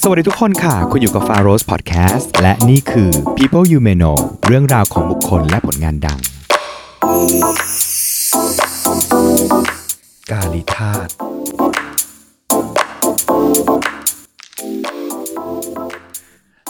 สวัสดีทุกคนค่ะ คุณอยู่กับ f a r o s Podcast และนี่คือ People You May Know เรื่องราวของบุคคลและผลงานดัง กาลิธาต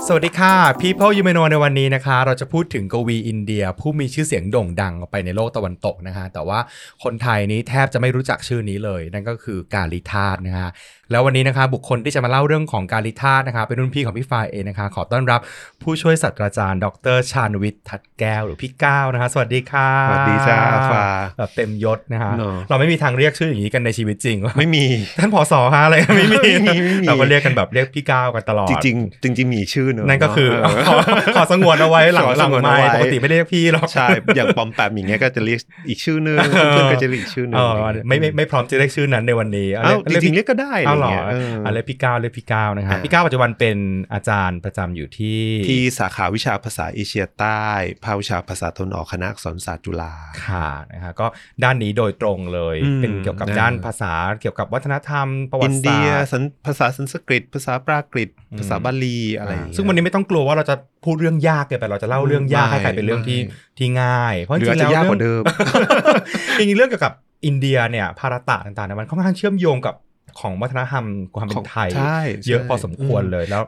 สวัสดีค่ะ People You May Know ในวันนี้นะคะ เราจะพูดถึงกวีอินเดีย ผู้มีชื่อเสียงโด่งดังไปในโลกตะวันตกนะคะ แต่ว่าคนไทยนี้แทบจะไม่รู้จักชื่อนี้เลย นั่นก็คือกาลิธาตนะคะแล้ววันนี้นะคะบุคคลที่จะมาเล่าเรื่องของกาลิธาตุนะคะเป็นรุ่นพี่ของพี่ฟายเองนะคะ ขอต้อนรับผู้ช่วยศาสตราจารย์ ดรชาญวิทย์ทัดแก้วหรือพี่ก้าวนะคะ สวัสดีค่ะสวัสดีจ้าฟ้าแบบเต็มยศนะคะเนอะเราไม่มีทางเรียกชื่ออย่างนี้กันในชีวิตจริงไม่มีท่านผอสอฮะอะไรไม่มีไม่มีไม่มีเราก็เรียกกันแบบเรียกพี่ก้าวกันตลอดจริงๆจริงๆมีอีกชื่อหนึ่งนั่นก็คือเขอขอสงวนเอาไว้หลังขอหลัสงงวนไม่เอาไว้ปกติไม่ได้เรียกพี่หรอกใช่อย่างปอมแปมอย่างเงี้ยก็จะเรียกอีกชื่อหนึงเพื่อนๆก็จะเรียกอีกชื่อหนึเองอไม่ไม่ไม่พร้อมจะเรียกชื่อนั้นในวันนี้เอ้าจริงๆเรีเรียกยกก็ได้อะไรเอาเหรอเงี้ยเอออะเรียกพี่ก้าวเรียกพี่ก้าวนะครับอ่าพี่ก้าวปัจจุบันเป็นอาจารย์ประจำอยู่ที่ที่สาขาวิชาภาษาเอเชียใต้ภาควิชาภาษาตะวันออกคณะอักษรศาสตร์จุฬาค่ะนะฮะก็ด้านนี้โดยตรงเลยอืมเป็นเกี่ยวกับนะด้านภาษาเกี่ยวกับวัฒนธรรมประวัอินติศาเดียสตร์สันภาษาสันสกฤต ภาษาปรากฤตอืมภาษาบาลีอะไรอย่างเงี้ยซึ่งวันนี้ไม่ต้องกลัวว่าเราจะพูดเรื่องยากเกินไปเราจะเล่าเรื่องยากไม่ให้ใครเป็นเรื่องที่ไม่ที่ง่าย เพราะหจรือริอาจงๆจะแล้วยากกเรื่ว่าเดิมจริงๆเรื่องเกี่ยวกับอินเดียเนี่ยภารตะต่างๆเนี่ยมันค่อนข้างเชื่อมโยงกับ ของวัฒนธรรมความเป็นไทยใช่เยอะใช่พอสมควรอืมเลยแล้ว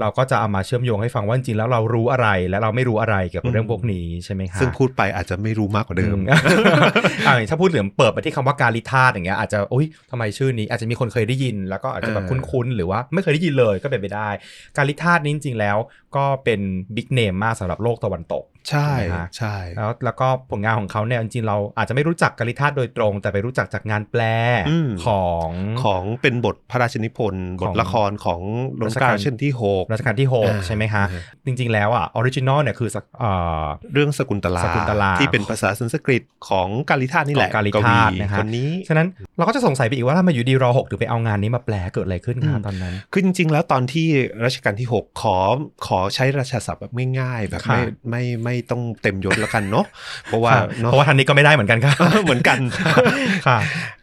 เราก็จะเอามาเชื่อมโยงให้ฟังว่าจริงๆแล้วเรารู้อะไรและเราไม่รู้อะไรเกี่ยวกับเรื่องพวกนี้ใช่ไหมคะซึ่งพูดไปอาจจะไม่รู้มากกว่าเดิมอือ่าถ้าพูดถึงเปิดไปที่คำว่าการิธาตุอย่างเงี้ยอาจจะอุ้ยทำไมชื่อนี้อาจจะมีคนเคยได้ยิน แล้วก็อาจจะแบบเออคุ้นๆหรือว่าไม่เคยได้ยินเลยก็เป็นไปได้ การิธาตุนี้จริงๆแล้ว ก็เป็นบิ๊กเนมมากสำหรับโลกตะวันตกใช่ใช่ไหมฮะใช่แล้วแล้วก็ผลงานของเขาเนี่ยจริงๆเราอาจจะไม่รู้จักการิธาตุโดยตรง แต่ไปรู้จักจากงานแปลอืมของของเป็นบทพระราชนิพนธ์บขทองละครของรัชรัชกากาลลเช่นที่หกรัชกาลที่อ่า6ใช่ไหมคะอ่าจริงๆ แล้วอะ original เนี่ยคือสักเอ่อเรื่องศกุนตลาศกุนตลาที่เป็นภาษาสันสกฤตของกาลิธาตุนี่แหละของกาลิธาตุนะฮะคนนี้ฉะนั้นเราก็จะสงสัยไปอีกว่าทำไมอยู่ดีร.หกถึงไปเอางานนี้มาแปลเกิดอะไรขึ้นคะตอนนั้นคือจริง ๆ แล้วตอนที่รัชกาลที่ 6 ขอขอใช้ราชาศัพท์แบบง่ายๆแบบค่ะไม่ไม่ไม่ต้องเต็มยศแล้วกันเนาะเพราะว่าค่ะเนาะเพราะว่าทันนี้ก็ไม่ได้เหมือนกันค่ะเหมือนกันค่ะ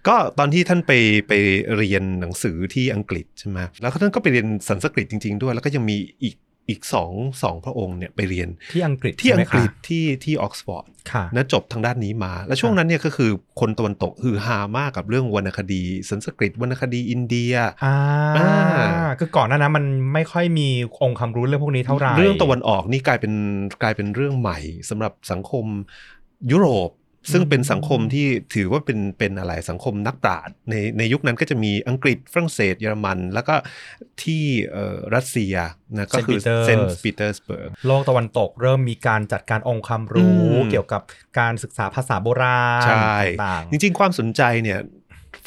ก็ตอนที่ท่านไปไปเรียนหนังสือที่อังกฤษใช่ไหมแล้วท่านก็ไปเรียนสันสกฤตจริง ๆ ด้วย แล้วก็ยังมีอีก อีกสองสองพระองค์เนี่ยไปเรียนที่อังกฤษที่อังกฤษใช่ไหมที่ที่ออกซฟอร์ดคะค่ะนะจบทางด้านนี้มา แล้วช่วงนั้นเนี่ยก็คือคนตะวันตกฮือฮามากกับเรื่องวรรณคดีสันสกฤตวรรณคดีอินเดียอ่าอ่าคือก่อนหน้านั้นมันไม่ค่อยมีองค์ความรู้เรื่องพวกนี้เท่าไหร่เรื่องตะวันออกนี่กลายเป็นกลายเป็นเรื่องใหม่สำหรับสังคมยุโรป ซึ่งเป็นสังคมที่ถือว่าเป็นเป็นอะไรสังคมนักปราชญ์ในในยุคนั้นก็จะมีอังกฤษฝรั่งเศสเยอรมัน แล้วก็ที่เอ่อรัสเซียนะก็คือเซนต์ปีเตอร์สเบิร์กโลกตะวันตกเริ่มมีการจัดการองค์ความรู้อืมเกี่ยวกับการศึกษาภาษาโบราณใช่ต่างจริงๆ ความสนใจเนี่ย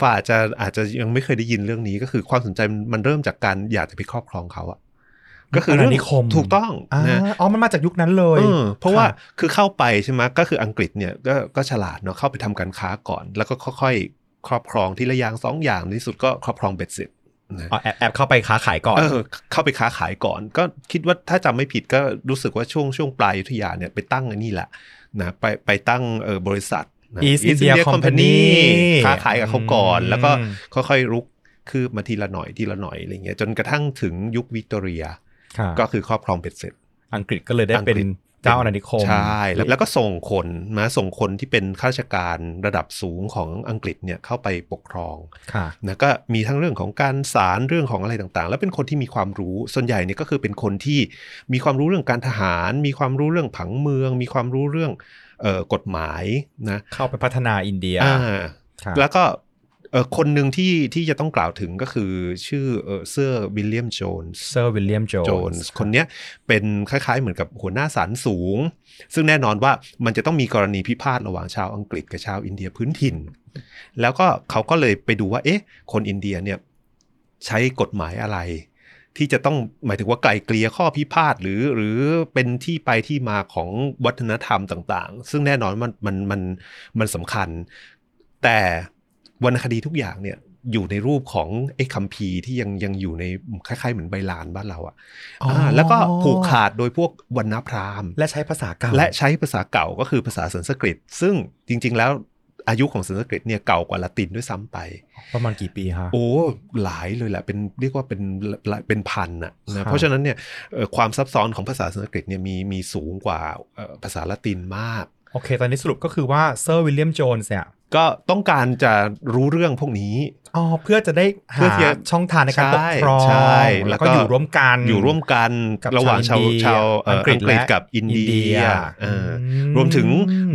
ฝ้ายอาจจะอาจจะยังไม่เคยได้ยินเรื่องนี้ก็คือความสนใจมันมันเริ่มจากการอยากจะไปครอบครองเขาอะๆ ก็คือเรื่องาณานิคมถูกต้องอ่านะอ๋อมันมาจากยุคนั้นเลยเออเพราะว่าค่คือเข้าไปใช่ไหมก็คืออังกฤษเนี่ยก็ก็ฉลาดเนาะเข้าไปทำการค้าก่อน แล้วก็ค่อยๆ ครอบครองทีละอย่างสองอย่างในที่สุดก็ครอบครองเบ็ดเสร็จนะอ๋อแอบแอบเข้าไปค้าขายก่อนเออเข้าไปค้าขายก่อน ก็คิดว่าถ้าจำไม่ผิดก็รู้สึกว่าช่วงช่วงปลายอยุธยาเนี่ยไปตั้งอันนี้แหละนะไปไปตั้งเออบริษัทนะ East East India India Company ค้าขายกับเขาก่อนอืมแล้วก็ค่อยๆรุกคืบมาทีละหน่อยทีละหน่อยอะไรเงี้ยจนกระทั่งถึงยุควิกตอเรียค่ะ ก็คือครอบครองเบ็ดเสร็จ อังกฤษก็เลยได้เป็นอังกฤษเจ้าอาณานิคมใช่แล้วแล้วก็ส่งคนมาส่งคนที่เป็นข้าราชการระดับสูงของอังกฤษเนี่ยเข้าไปปกครองค่ะนะก็มีทั้งเรื่องของการสารเรื่องของอะไรต่างๆ แล้วเป็นคนที่มีความรู้ส่วนใหญ่เนี่ยก็คือเป็นคนที่มีความรู้เรื่องการทหาร มีความรู้เรื่องผังเมือง มีความรู้เรื่องเอ่อกฎหมายนะเข้าไปพัฒนาอินเดียอ่าค่ะแล้วก็ เอ่อคนหนึ่งที่ที่จะต้องกล่าวถึงก็คือชื่อเอ่อเซอร์วิลเลียมโจนส์เซอร์วิลเลียมโจโจนนส์ส์คนเนี้ยเป็นคล้ายๆเหมือนกับหัวหน้าศาลสูง ซึ่งแน่นอนว่ามันจะต้องมีกรณีพิพาทระหว่างชาวอังกฤษกับชาวอินเดียพื้นถิ่น แล้วก็เขาก็เลยไปดูว่า เอ๊ะ คนอินเดียเนี่ยใช้กฎหมายอะไร ที่จะต้องหมายถึงว่าไกล่เกลี่ยข้อพิพาทหรือหรือเป็นที่ไปที่มาของวัฒนธรรมต่าง ๆ ซึ่งแน่นอนมันมันมันมันสำคัญ แต่ วรรณคดีทุกอย่างเนี่ยอยู่ในรูปของไอ้คัมภีร์ที่ยังยังอยู่ในคล้ายๆเหมือนใบลานบ้านเราอะอ๋ออ่าแล้วก็ผูกขาดโดยพวกวรรณพราหมณ์และใช้ภาษาเก่าและใช้ภาษาเก่าก็คือภาษาสันสกฤต ซึ่งจริง ๆ แล้วอายุของสันสกฤตเนี่ยเก่ากว่าละตินด้วยซ้ำไป ประมาณกี่ปีฮะโอ้หลายเลยแหละเป็นเรียกว่าเป็นเป็นพันอะครันะบเพราะฉะนั้นเนี่ยเอ่อความซับซ้อนของภาษาสันสกฤตเนี่ยมีมีสูงกว่าเอ่อภาษาละตินมากโอเค ตอนนี้สรุปก็คือว่าเซอร์วิลเลียมโจนส์เนี่ย ก็ต้องการจะรู้เรื่องพวกนี้อ๋อเพื่อจะได้เพื่หาอที่จะช่องทางในการปกครองใช่แล้แล้ววก็ก็อยู่ร่วมกันอยู่ร่วมกันกับระหว่างชาวชาวอินเดียชาวเอ่ออัอังกฤษงกฤษและกับอินอินเดีเดียยเอออมรวมถึง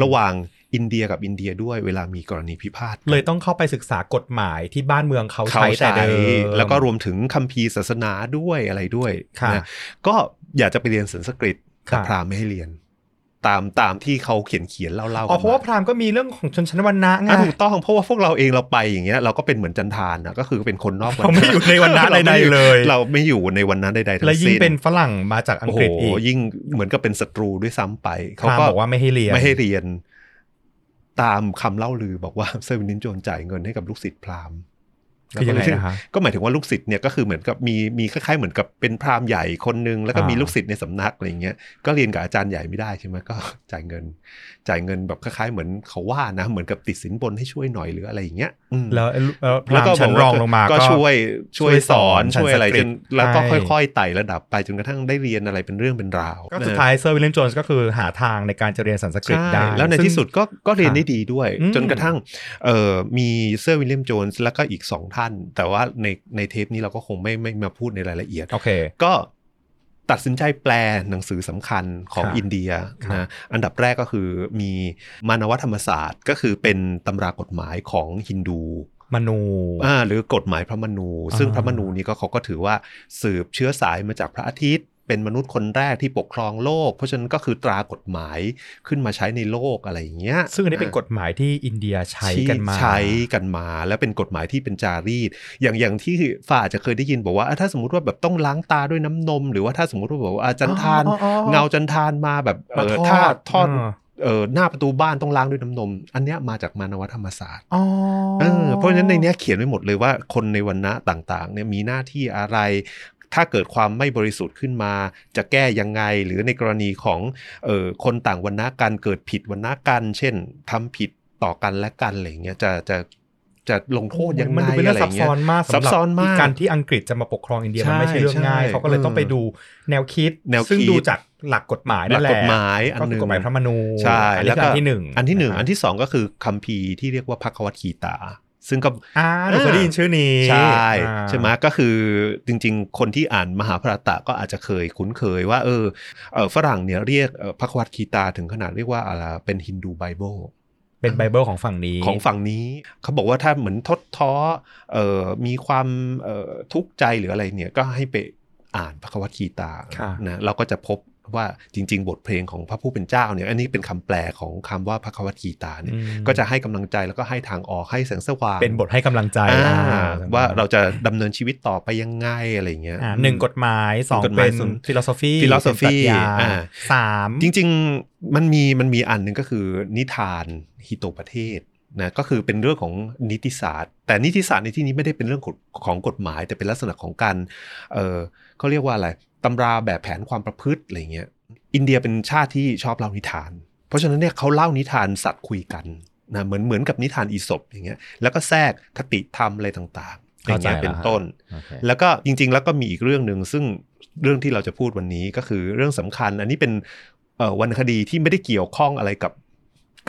ระหว่างอินเดียกับอินเดียด้วยเวลามีกรณีพิพาทเลยต้องเข้าไปศึกษากฎหมายที่บ้านเมืองเขาเขาใช้แต่ใช้เดิมแล้วก็รวมถึงคัมภีร์ศาสนาด้วยอะไรด้วยค่ะนะก็อยากจะไปเรียนสันสกฤตแต่ค่ะพราหมณ์ไม่ให้เรียน ตามตามที่เขาเขียนเขียนเล่าเล่าอ๋อเพราะว่าพราหมณ์ก็มีเรื่องของชนชั้นวรรณะไงอะถูกต้องเพราะว่าพวกเราเองเราไปอย่างเงี้ยเราก็เป็นเหมือนจัณฑาลนะก็คือเป็นคนนอกวรรณะเราไม่อยู่ในวรรณะราไม่ใดๆเลย เราไม่อยู่ในวันนั้นใดๆทั้งสิ้นและยิ่งเป็นฝรั่งมาจากอังกฤษอีกโอ้โหยิ่งเหมือนกับเป็นศัตรูด้วยซ้ำไปพราหมณ์เขาก็บอกว่าไม่ให้เรียนไม่ให้เรียน ตามคำเล่าลือบอกว่าเซอร์วิลเลียมโจนส์จ่ายเงินให้กับลูกศิษย์พราหมณ์ คือยังไงนะคะก็หมายถึงว่าลูกศิษย์เนี่ยก็คือเหมือนกับมีมีคล้ายๆเหมือนกับเป็นพราหมณ์ใหญ่คนนึงแล้วก็มีอ่าลูกศิษย์ในสำนักอะไรเงี้ยก็เรียนกับอาจารย์ใหญ่ไม่ได้ใช่ไหมก็จ่ายเงิน จ่ายเงินแบบคล้ายๆเหมือนเขาว่านะเหมือนกับติดสินบนให้ช่วยหน่อยหรืออะไรอย่างเงี้ยอืมแล้วแล้วแล้วพแล้วราหมณ์ก็ชั้นรองลงมาก็ช่วยช่วยสอนช่ช่ววยยสอนอะไรสันสกฤจตนแล้วก็ให้ค่อยๆไต่ระดับไปจนกระทั่งได้เรียนอะไรเป็นเรื่องเป็นราว ก็สุดท้ายเซอร์วิลเลียมโจนส์ก็คือหาทางในการจะเรียนสันสกฤตใช่ได้แล้วซึ่งในที่สุดก็ก็เรียนได้ดีด้วยอืมจนกระทั่งเอ่อมีเซอร์วิลเลียมโจนส์แล้วก็อีกสองท่าน แต่ว่าในในเทปนี้เราก็คงไม่ไม่มาพูดในรายละเอียด โอเค ก็ตัดสินใจแปลหนังสือสำคัญของครับอินเดียครับนะอันดับแรกก็คือมีมานวธรรมศาสตร์ ก็คือเป็นตำรากฎหมายของฮินดูมนูอ่าหรือกฎหมายพระมนู ซึ่งอ่าพระมนูนี้ก็เขาก็ถือว่าสืบเชื้อสายมาจากพระอาทิตย์ เป็นมนุษย์คนแรกที่ปกครองโลก เพราะฉะนั้นก็คือตรากฎหมายขึ้นมาใช้ในโลกอะไรอย่างเงี้ย ซึ่งอันนี้เป็นกฎหมายที่อินเดียใช้กันมาที่ใช้กันมา และเป็นกฎหมายที่เป็นจารีต อย่างอย่างที่ฝ่าอาจจะเคยได้ยินบอกว่าอะถ้าสมมติว่าแบบต้องล้างตาด้วยน้ำนม หรือว่าถ้าสมมติว่าแบบว่าอะจันทานอ๋ออ๋ออ๋อเงาจันทานมาแบบเออมาทอดถ้าทอดอ่าเออหน้าประตูบ้านต้องล้างด้วยน้ำนม อันเนี้ยมาจากมานวธรรมศาสตร์อ๋อเออเพราะฉะนั้นในเนี้ยเขียนไว้หมดเลยว่าคนในวันณะต่างๆเนี่ยมีหน้าที่อะไร ถ้าเกิดความไม่บริสุทธิ์ขึ้นมา จะแก้ยังไง หรือในกรณีของเออคนต่างวันณะกันเกิดผิดวันณะกัน เช่นทำผิดต่อกันและกันอะไรอย่างเงี้ยจะจะจะลงโทษยังมันไงดูเป็นเรื่อะองไรซับเงี้ซ้ยอนมากซับซ้อนมากการที่อังกฤษจะมาปกครองอินเดียใช่มันไม่ใช่เรื่องง่ายใช่เขาก็เลยต้องไปดูแนวคิดแนวคิด ซึ่งดูจากหลักกฎหมายนั่นแหหลัละกกฎหมายอันก็หคืนึ่องกฎหมายพระมนูญใช่อันแล้นี้วคือก็อันที่หนึ่งอันที่หนึ่งะครับอันที่สองก็คือคัมภีร์ที่เรียกว่าพักวัตคีตา ซึ่งก็อ่าหนูเคยได้ยินชื่อนี้ ใช่อ่าใช่ไหมก็คือจริงๆ คนที่อ่านมหาภารตะก็อาจจะเคยคุ้นเคยว่า เออเออฝรั่งเนี่ยเรียกเอ่อพระควัตคีตาถึงขนาดเรียกว่าอะไรเป็น Hindu Bible เป็นไบเบิลของฝั่งนี้ของฝั่งนี้ เขาบอกว่าถ้าเหมือนทดท้อเอ่อมีความเอ่อทุกข์ใจหรืออะไรเนี่ยก็ให้ไปอ่านพระควัตคีตาค่ะนะเราก็จะพบ ว่าจริง ๆ บทเพลงของพระผู้เป็นเจ้าเนี่ยอันนี้เป็นคำแปลของคำว่าพระควัตคีตาเนี่ยอืมก็จะให้กำลังใจแล้วก็ให้ทางออกให้แสงสว่างเป็นบทให้กำลังใจอ่าอ่าว่าเราจะดำเนินชีวิตต่อไปยังไงอะไรเงี้ยอ่าหนึ่งกฎหมายสองกฎหมายเป็นส่วนฟิโลโซฟี philosophy อ่าสามจริง ๆ มันมีมันมีอันหนึ่งก็คือนิทานฮิโตประเทศนะก็คือเป็นเรื่องของนิติศาสตร์ แต่นิติศาสตร์ในที่นี้ไม่ได้เป็นเรื่องของของกฎหมาย แต่เป็นลักษณะของการเออ เขาเรียกว่าอะไรตำราแบบแผนความประพฤติอะไรเงี้ยอินเดียเป็นชาติที่ชอบเล่านิทาน เพราะฉะนั้นเนี่ยเขาเล่านิทานสัตว์คุยกันนะเหมือนเหมือนกับนิทานอีสปอย่างเงี้ยแล้วก็แทรกคติธรรมอะไรต่างๆอย่างเงี้ยเข้าใจแล้วเป็นต้นโอเคแล้วก็จริง ๆ แล้วก็มีอีกเรื่องหนึ่งซึ่งเรื่องที่เราจะพูดวันนี้ก็คือเรื่องสำคัญ อันนี้เป็นเอ่อวรรณคดีที่ไม่ได้เกี่ยวข้องอะไรกับ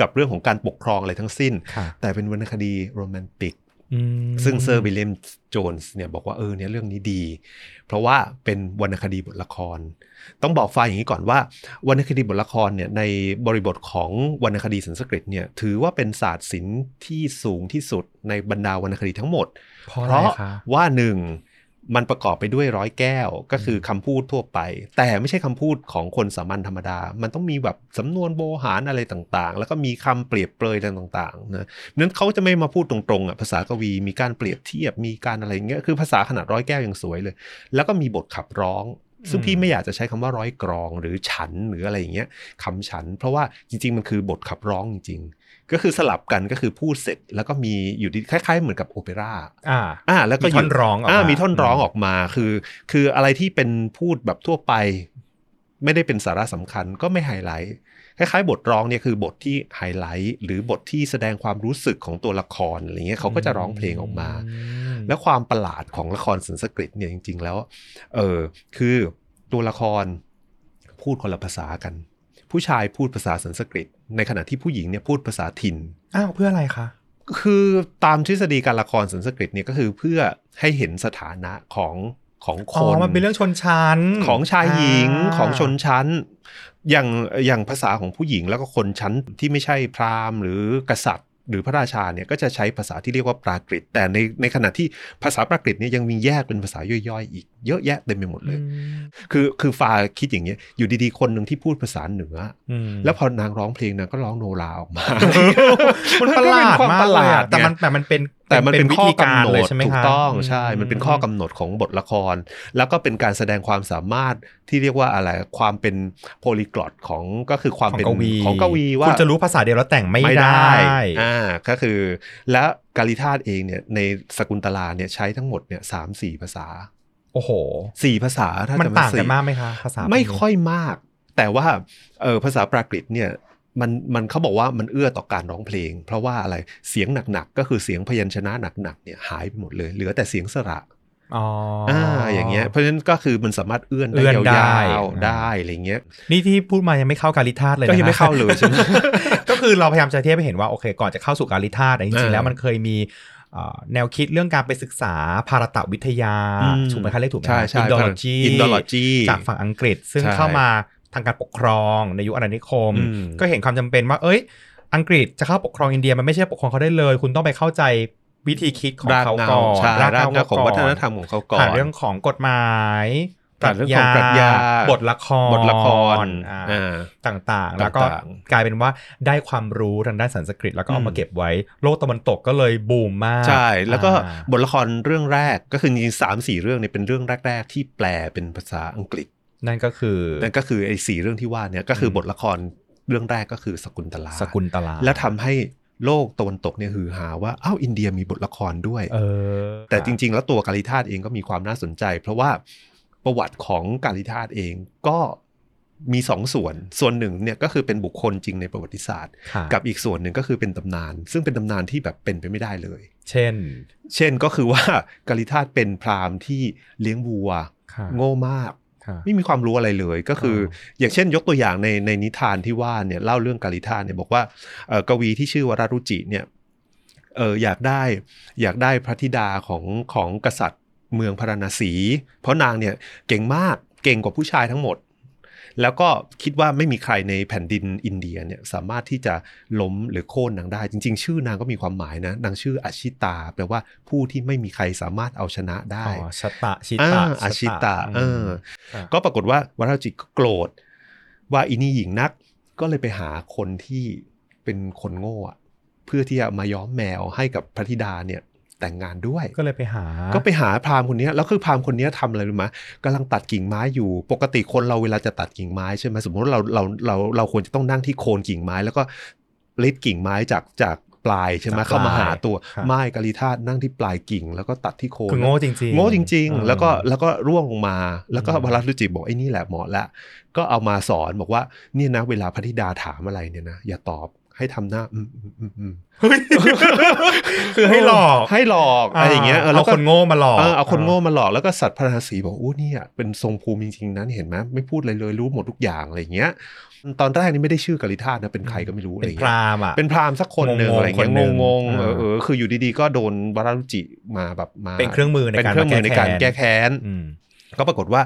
กับเรื่องของการปกครองอะไรทั้งสิ้นค่ะแต่เป็นวรรณคดีโรแมนติกอืม ซึ่งเซอร์วิลเลียมโจนส์เนี่ยบอกว่าเออเนี่ยเรื่องนี้ดี เพราะว่าเป็นวรรณคดีบทละคร ต้องบอกฝ้ายอย่างนี้ก่อนว่าวรรณคดีบทละครเนี่ยในบริบทของวรรณคดีสันสกฤตเนี่ยถือว่าเป็นศาสตร์ศิลป์ที่สูงที่สุดในบรรดาวรรณคดีทั้งหมด เพราะเพอะไรราะคะว่าหนึ่ง มันประกอบไปด้วยร้อยแก้ว ก็คือคำพูดทั่วไป แต่ไม่ใช่คำพูดของคนสามัญธรรมดา มันต้องมีแบบสำนวนโบหารอะไรต่างๆ แล้วก็มีคำเปรียบเปรยอะไรต่างๆนะนั้นเขาจะไม่มาพูดตรงๆอะภาษากวีมีการเปรียบเทียบมีการอะไรอย่างเงี้ยคือภาษาขนาดร้อยแก้วยังสวยเลย แล้วก็มีบทขับร้องซึ่งพี่ไม่อยากจะใช้คำว่าร้อยกรองหรือฉันท์หรืออะไรอย่างเงี้ยคำฉันท์ เพราะว่าจริง ๆ มันคือบทขับร้องจริงๆ ก็คือสลับกันก็คือพูดเสร็จ แล้วก็มีอยู่ดีคล้ายๆ เหมือนกับโอเปร่าอ่าอ่าแล้วก็มีท่อนร้องออกมาอ่ามีท่อนร้องออกมาคือ คืออะไรที่เป็นพูดแบบทั่วไป ไม่ได้เป็นสาระสำคัญก็ไม่ไฮไลท์คล้ายๆ บทร้องเนี่ยคือบทที่ไฮไลท์หรือบทที่แสดงความรู้สึกของตัวละครอะไรเงี้ยเขาก็จะร้องเพลงออกมา แล้วความประหลาดของละครสันสกฤตเนี่ยจริง ๆ แล้ว เออคือตัวละครพูดคนละภาษากัน ผู้ชายพูดภาษาสันสกฤต ในขณะที่ผู้หญิงเนี่ยพูดภาษาถิ่น อ้าวเพื่ออะไรคะ คือตามทฤษฎีการละครสันสกฤตเนี่ยก็คือเพื่อให้เห็นสถานะของของคอ๋อนมันเป็นเรื่องชนชั้น ของชายหญิงาของชนชั้น อย่างอย่างภาษาของผู้หญิงแล้วก็คนชั้นที่ไม่ใช่พราหมณ์ หรือกษัตริย์ หรือพระราชาเนี่ยก็จะใช้ภาษาที่เรียกว่าปรากฤตแต่ในในขณะที่ภาษาปรากฤตเนี่ยยังมีแยกเป็นภาษาย่อยๆ อีกเยอะแยะเต็มไปหมดเลย คือคือฟาคิดอย่างเงี้ยอยู่ดีๆ คนหนึ่งที่พูดภาษาเหนืออืมแล้วพอนางร้องเพลงนางก็ร้องโนราออกมา มันประหลาดมันก็เป็นความมาปกระหเลลายดอะแต่มันไงแต่มันเป็น แต่มันเป็นวิข้อธีการกำหนเลยดใช่ไหมถูกคะต้องใช่ มันเป็นข้อกำหนดของบทละคร แล้วก็เป็นการแสดงความสามารถที่เรียกว่าอะไรความเป็นโพลีกลอตของก็คือความของเป็นกวีของกวีว่าคุณจะรู้ภาษาเดียวแล้วแต่งไม่ได้อ่าก็คือแล้วกาลิธาตเองเนี่ยในสกุลตลาเนี่ยใช้ทั้งหมดเนี่ยสามสี่ภาษา โอ้โหสี่ภาษาถ้ามันจะต่างสี่กันมากไหมคะภาษาไม่พวกนี้ค่อยมาก แต่ว่าเออภาษาปรากฤตเนี่ย มันมันเขาบอกว่ามันเอื้อต่อการร้องเพลง เพราะว่าอะไรเสียงหนักๆก็คือเสียงพยัญชนะหนักๆเนี่ยหายไปหมดเลย เหลือแต่เสียงสระอ๋อออ่าอย่างเงี้ยเพราะฉะนั้นก็คือมันสามารถเอื้อนเอื้ได้อนยได้าวๆได้อะไรเงี้ยนี่ที่พูดมายังไม่เข้าการิธาตุเลยนะก็ยังไม่เข้าเลยใช่ไหมก็คือเราพยายามจะเทียบให้เห็นว่าโอเค ก่อนจะเข้าสู่การิธาตุอะจริงๆเออแล้วมันเคยมีเอ่อแนวคิดเรื่องการไปศึกษาภารตวิทยาอืมถูกไหมคะเรียกถูกไหมใช่ใช่อินโดโลจี Indology จากฝั่งอังกฤษซึ่งใช่เข้ามา ทางการปกครองในยุคอาณานิคมอืมก็เห็นความจำเป็นว่า เอ้ย อังกฤษจะเข้าปกครองอินเดียมันไม่ใช่ปกครองเขาได้เลย คุณต้องไปเข้าใจวิธีคิดของรากเขาเงาก่อนใช่รากเงาขของวัฒนธรรรมของเขาก่อผ่านนเรื่องของกฎหมายปรัชผ่านเรื่องของปรัชญาบทละครบทละครอ่าอ่าต่างๆ แล้วก็ต่างๆกลายเป็นว่าได้ความรู้ทางด้านสันสกฤต แล้วก็เอามาอืมเก็บไว้ โลกตะวันตกก็เลยบูมมาก ใช่ แล้วก็อ่าบทละครเรื่องแรกก็คือจริงๆสามสี่เรื่องเนี่ยเป็นเรื่องแรก ๆ ที่แปลเป็นภาษาอังกฤษ นั่นก็คือนั่นก็คือไอ้สี่เรื่องที่ว่าเนี่ยก็คืออมบทละครเรื่องแรกก็คือสกุลตลาสกุลตลา และทำให้โลกตะวันตกเนี่ยฮือฮาว่าอ้าวอินเดียมีบทละครด้วยเออแต่จริง ๆ แล้วตัวกาลิธาตเองก็มีความน่าสนใจ เพราะว่าประวัติของกาลิธาตเองก็มีสองส่วน ส่วนหนึ่งเนี่ยก็คือเป็นบุคคลจริงในประวัติศาสตร์ค่ะกับอีกส่วนหนึ่งก็คือเป็นตำนาน ซึ่งเป็นตำนานที่แบบเป็นไปไม่ได้เลย เช่น เช่นก็คือว่ากาลิธาตเป็นพราหมณ์ที่เลี้ยงวัวค่ะโง่มากค่ะ ไม่มีความรู้อะไรเลย ก็คืออออย่างเช่นยกตัวอย่างในในนิทานที่ว่าเนี่ยเล่าเรื่องกาลิธาตเนี่ยบอกว่าเอ่อกวีที่ชื่อวรารุจิเนี่ยเอออยากได้อยากได้พระธิดาของของกษัตริย์เมืองพาราณสี เพราะนางเนี่ยเก่งมากเก่งกว่าผู้ชายทั้งหมด แล้วก็คิดว่าไม่มีใครในแผ่นดินอินเดียเนี่ยสามารถที่จะล้มหรือโค่นนางได้ จริง ๆ ชื่อนางก็มีความหมายนะนางชื่ออาชิตา แปลว่าผู้ที่ไม่มีใครสามารถเอาชนะได้อ๋อชะตะชิอ่าตะอาชิตะเออค่ะก็ปรากฏว่าวราจิตก็โกรธ ว่าอินี่หญิงนักก็เลยไปหาคนที่เป็นคนโง่อะเพื่อที่จะมาย้อมแมวให้กับพระธิดาเนี่ย แต่งงานด้วย ก็เลยไปหา ก็ไปหาพราหมณ์คนเนี้ยแล้วคือพราหมณ์คนเนี้ยทำอะไรรู้ไหมกำลังตัดกิ่งไม้อยู่ ปกติคนเราเวลาจะตัดกิ่งไม้ใช่ไหมสมมติว่าเราเราเราเราควรจะต้องนั่งที่โคนกิ่งไม้ แล้วก็ลิดกิ่งไม้จากจากปลายใช่ไหมจากปลายเข้ามาหาตัวครับไม้กาลิธาตุนั่งที่ปลายกิ่ง แล้วก็ตัดที่โคนคือโง่จริงๆโง่จริงเออๆแล้วก็แล้วก็ร่วงลงมา แล้วก็อืมพระราชจิบอกไอ้นี่แหละเหมาะละก็เอามาสอนบอกว่าเนี่ยนะเวลาพระธิดาถามอะไรเนี่ยนะอย่าตอบ ให้ทำหน้าอืมอืมอืมอืมเฮ้ยคือให้หลอกให้หลอกอะไรอย่างเงี้ยเออแล้วเอาก็คนโง่มาหลอกเออเอาคนโง่มาหลอกแล้วก็สัตว์พระราศีบอกอู้เนี่ยเป็นทรงภูมิจริงๆนะเห็นไหมไม่พูดอะไรเลยรู้หมดทุกอย่างอะไรอย่างเงี้ย ตอนแรกนี่ไม่ได้ชื่อกาลิธาตุนะเป็นใครก็ไม่รู้อะไรเป็นอย่างพเงี้ยรามอะเป็นพราหมณ์สักคนหนึ่งงงๆอะไรเงี้ยคนหนึ่งงงๆเอออ่าเออคืออยู่ดีๆก็โดนวรารุจิมาแบบมาเป็นเครื่องมือในเป็นการเครื่องมือในการแก้แค้นอืมก็ปรากฏว่า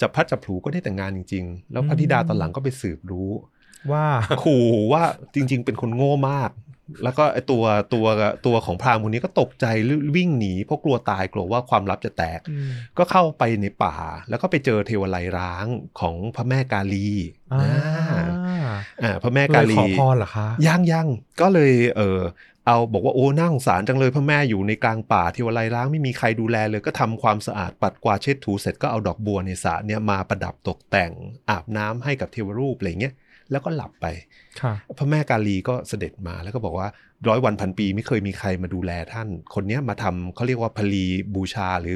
จับพัดจับผลูก็ได้แต่งงานจริง ๆ แล้วพระธิดาตอนหลังก็ไปสืบรู้ ว่าขู่ว่าจริง ๆ เป็นคนโง่มาก แล้วก็ไอตัวตัวตัวของพราหมณ์คนนี้ก็ตกใจวิ่งหนีเพราะกลัวตายกลัวว่าความลับจะแตก ก็เข้าไปในป่า แล้วก็ไปเจอเทวไลยร้างของพระแม่กาลีอ่าอ่าอ่าพระแม่เลกายลีขอพรเหรอคะยังยังก็เลยเออเอาบอกว่าโอ้น่าสงสารจังเลยพระแม่อยู่ในกลางป่าเทวไลยร้างไม่มีใครดูแลเลยก็ทำความสะอาดปัดกวาดเช็ดถูเสร็จก็เอาดอกบัวในสระเนี่ยมาประดับตกแต่งอาบน้ำให้กับเทวรูปอะไรเงี้ย แล้วก็หลับไปค่ะพระแม่กาลีก็เสด็จมาแล้วก็บอกว่าร้อยวันพันปีไม่เคยมีใครมาดูแลท่าน คนเนี้ยมาทำเขาเรียกว่าพลีบูชาหรือ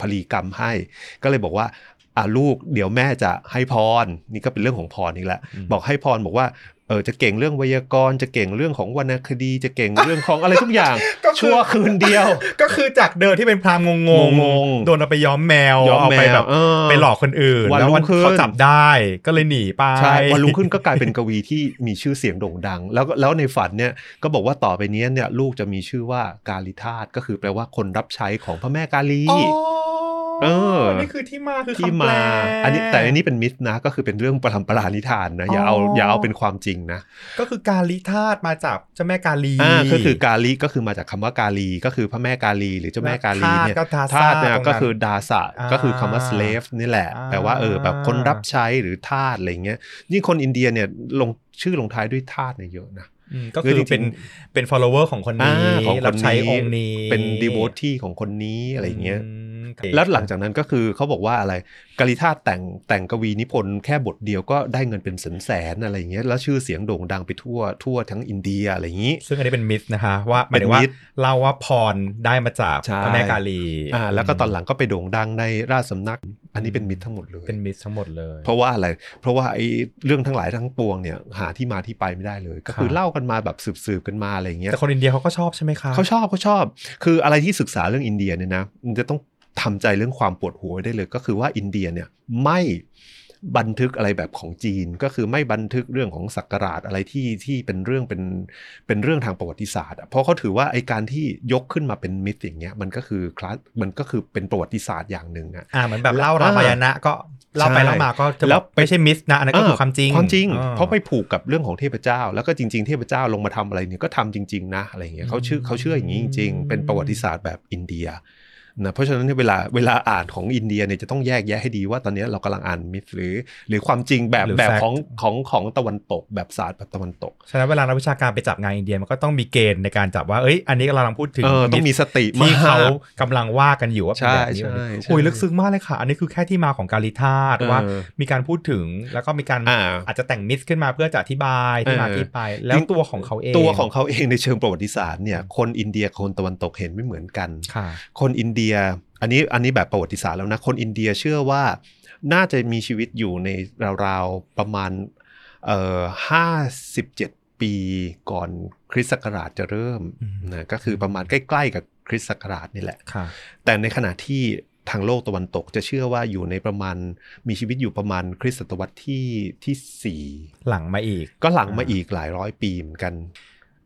พลีกรรมให้ ก็เลยบอกว่าอ่าลูกเดี๋ยวแม่จะให้พร นี่ก็เป็นเรื่องของพรอีกแล้วอืมบอกให้พรบอกว่า เออจะเก่งเรื่องไวยากรณ์จะเก่งเรื่องของวรรณคดี จะเก่งเรื่องของอะไรทุกอย่างก็คือชั่วคืนเดียว ก็คือจากเดิมที่เป็นพราหมณ์งงงงๆโดนเอาไปย้อมแมวย้อมเอาไปแบบแมวเออไปหลอกคนอื่นวันแล้วรุ่วันงขึ้นเขาจับได้ก็เลยหนีไปใช่วันรุ่งขึ้นก็กลายเป็นกวีที่มีชื่อเสียงโด่งดัง แล้วก็แล้วในฝันเนี่ยก็บอกว่าต่อไปเนี้ยเนี่ยลูกจะมีชื่อว่ากาลิธาตุก็คือแปลว่าคนรับใช้ของพระแม่กาลีอ๋อ เออ นี่คือที่มาคือที่คำแปลมา อันนี้แต่อันนี้เป็นมิสนะ ก็คือเป็นเรื่องประทำปรานิทานนะ อย่าเอาอ๋อออย่าเอาเป็นความจริงนะ ก็คือการลิธาตุมาจากเจ้าแม่กาลี อ่า ก็คือกาลีก็คือมาจากคำว่ากาลี ก็คือพระแม่กาลี หรือเจ้าแม่กาลีเนี่ยธาตุก็ธาตุเนี่ยตรงนั้นก็คือดาสะอ่าก็คือคำว่า slave นี่แหละอ่าแปลว่าเออแบบคนรับใช้หรือทาสอะไรเงี้ย ยิ่งคนอินเดียเนี่ยลงชื่อลงท้ายด้วยทาสเนี่ยเยอะนะอืมก็คือจริงๆเป็นเป็น follower ของคนนี้อ่าของคนนี้รับใช้องค์นี้ เป็น devotee ของคนนี้อะไรเงี้ยม แล้วหลังจากนั้นก็คือเขาบอกว่าอะไรกาลิธาตุแต่งแต่งกวีนิพนธ์แค่บทเดียวก็ได้เงินเป็นแสนแสนๆอะไรอย่างเงี้ยแล้วชื่อเสียงโด่งดังไปทั่วทั่วทั้งอินเดียอะไรอย่างงี้ ซึ่งอันนี้เป็นมิสนะคะว่าหมายถึงว่าเป็นมิตรเล่าว่าพรได้มาจากใช่พระแม่กาลีอ่าแล้วก็ตอนหลังก็ไปโด่งดังในราชสำนัก อันนี้เป็นมิตรทั้งหมดเลยเป็นมิสทั้งหมดเลย เพราะว่าอะไรเพราะว่าไอ้เรื่องทั้งหลายทั้งปวงเนี่ยหาที่มาที่ไปไม่ได้เลย ก็คือครับเล่ากันมาแบบสืบๆกันมาอะไรอย่างเงี้ยแต่คนอินเดียเขาก็ชอบใช่ไหมคะเขาชอบเขาชอบ คืออะไรที่ศึกษาเรื่องอินเดียเนี่ยนะมันจะต้อง ทำใจเรื่องความปวดหัวไว้ได้เลย ก็คือว่าอินเดียเนี่ยไม่บันทึกอะไรแบบของจีน ก็คือไม่บันทึกเรื่องของศักราชอะไรที่ที่เป็นเรื่องเป็นเป็นเรื่องทางประวัติศาสตร์อะเพราะเขาถือว่าไอการที่ยกขึ้นมาเป็นมิตรอย่างเงี้ยมันก็คือคลาสมันก็คือเป็นประวัติศาสตร์อย่างหนึ่งอะอ่าเหมือนแบบเล่ารามายณะก็เล่าไปใช่เล่ามาก็จะแล้วไม่ใช่มิสนะอันนั้นก็คือความจริงความจริงอ่เพราะไปผูกกับเรื่องของเทพเจ้า แล้วก็จริง ๆ เทพเจ้าลงมาทำอะไรเนี่ยก็ทำจริง ๆ นะอะไรอย่างเงี้ยเขาเชื่อเขาเชื่ออย่างนี้จริง ๆ เป็นประวัติศาสตร์แบบอินเดีย นะเพราะฉะนั้นเนี่ยเวลาเวลาอ่านของอินเดียเนี่ยจะต้องแยกแยะให้ดีว่าตอนนี้เรากำลังอ่านมิตรหรือ หรือความจริงแบบหรือแบบ fact ของของของตะวันตก แบบศาสตร์แบบตะวันตกฉะนั้นเวลานักวิชาการไปจับงานอินเดียมันก็ต้องมีเกณฑ์ในการจับว่าเอ้ยอันนี้กำลังพูดถึงเออต้องมีสติที่มากเขากำลังว่ากันอยู่ว่าเป็นแบบนี้ใช่แบบนี้ใช่ใช่อุ้ยลึกซึ้งมากเลยค่ะ อันนี้คือแค่ที่มาของการิธาตุเออว่ามีการพูดถึงแล้วก็มีการอ่าอาจจะแต่งมิสขึ้นมาเพื่อจะอธิบายที่มาเออที่ไปแล้วตัวของเขาเองตัวของเขาเองในเชิงประวัติศาสตร์เนี่ยคนอินเดียกับคนตะวันตกเห็นไม่เหมือนกันค่ะคนอินเดียอันนี้อันนี้แบบประวัติศาสตร์แล้วนะ คนอินเดียเชื่อว่าน่าจะมีชีวิตอยู่ในราวๆประมาณเอ่อห้าสิบเจ็ดปีก่อนคริสต์ศักราชจะเริ่มอืมนะก็คือประมาณใกล้ๆกับคริสต์ศักราชนี่แหละค่ะแต่ในขณะที่ทางโลกตะวันตกจะเชื่อว่าอยู่ในประมาณมีชีวิตอยู่ประมาณคริสตศตวรรษที่ที่สี่หลังมาอีก ก็หลังมาอีกหลายร้อยปีเหมือนกัน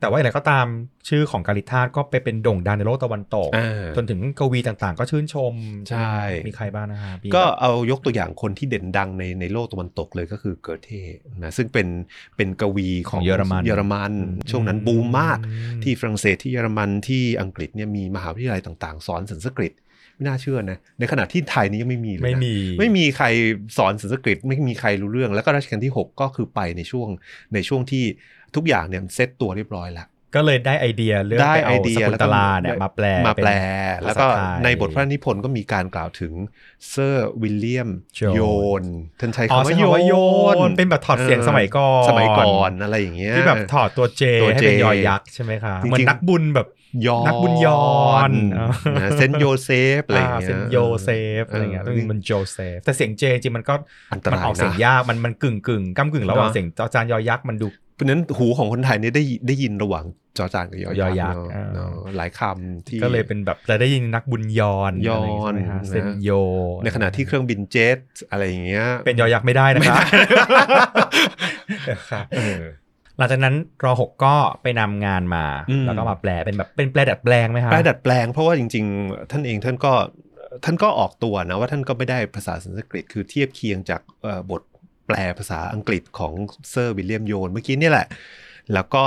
แต่ว่าอะไรก็ตามชื่อของการิธาตุก็ไปเป็นโด่งดังในโลกตะวันตกอ่าจนถึงกวีต่างๆ ก็ชื่นชมใช่มีใครบ้างนะคะมีก็แบบเอายกตัวอย่างคนที่เด่นดังในในโลกตะวันตกเลยก็คือเกิร์เทนะซึ่งเป็นเป็นกวีของของเยอรมันเยอรมันอืมช่วงนั้นบูมมากอืมที่ฝรั่งเศสที่เยอรมันที่อังกฤษเนี่ยมีมหาวิทยาลัยต่างๆ สอนสันสกฤตไม่น่าเชื่อนะ ในขณะที่ไทยนี้ยังไม่มีเลยนะไม่มี ไม่มีใครสอนสันสกฤต ไม่มีใครรู้เรื่อง แล้วก็รัชกาลที่ 6 ก็คือไปในช่วงในช่วงที่ ทุกอย่างเนี่ยเซตตัวเรียบร้อยแล้วก็เลยได้ไอเดียเรื่องได้ไปไอเอาเดีสยกุลแล้วตก็ลาเนี่ยมาแปลมาแปลเป็นแล้วก็ภาษาไทยในบทพระนิพนธ์ก็มีการกล่าวถึงเซอร์วิลเลียมโยนโยนท่านใช้อ๋อคำใช้ว่าคำว่าโยโยนนเป็นแบบถอดเสียงสมัยก่อนสมัยก่อนอะไรอย่างเงี้ยที่แบบถอดตัวเจตัวให้ J เป็นยอยักษ์ใช่ไหมคะจริงๆเหมือนนักบุญแบบยอนนักบุญยอนนะเซนต์โยเซฟอะไรอย่างเงี้ยเซนโยเซฟอะไรเงี้ยเอต้อองมันโจเซฟแต่เสียงเจจริงมันก็อันตมันรายออกเสียงนะยากมันมันกึ่งกึ่งก้ากึ่งระหว่างเนอะเสียงอาจารย์ยอยักษ์มันดู เพราะฉะนั้นหูของคนไทยเนี่ยได้ได้ยินระหว่างจอจานกับยอยอยัยักกษ์ษ์เนอะอ่าเนอะหลายคำที่ก็เลยเป็นแบบจะได้ยินนักบุญยอนยอนอะไรอย่างเงี้ยใช่ไหมคะนะเซนโย ในขณะที่เครื่องบินเจ็ตอะไรอย่างเงี้ย เป็นยอยักษ์ไม่ได้นะคะค่ะเออหลังจากนั้นรอหกก็ไปนำงานมาอืมแล้วก็มาแปลเป็นแบบเป็นแปลดัดแปลงไหมคะแปลดัดแปลงเพราะว่าจริง ๆ ท่านเองท่านก็ท่านก็ออกตัวนะว่าท่านก็ไม่ได้ภาษาสันสกฤตคือเทียบเคียงจากเอ่อบท แปลภาษาอังกฤษของเซอร์วิลเลียมโยนเมื่อกี้นี่แหละ แล้วก็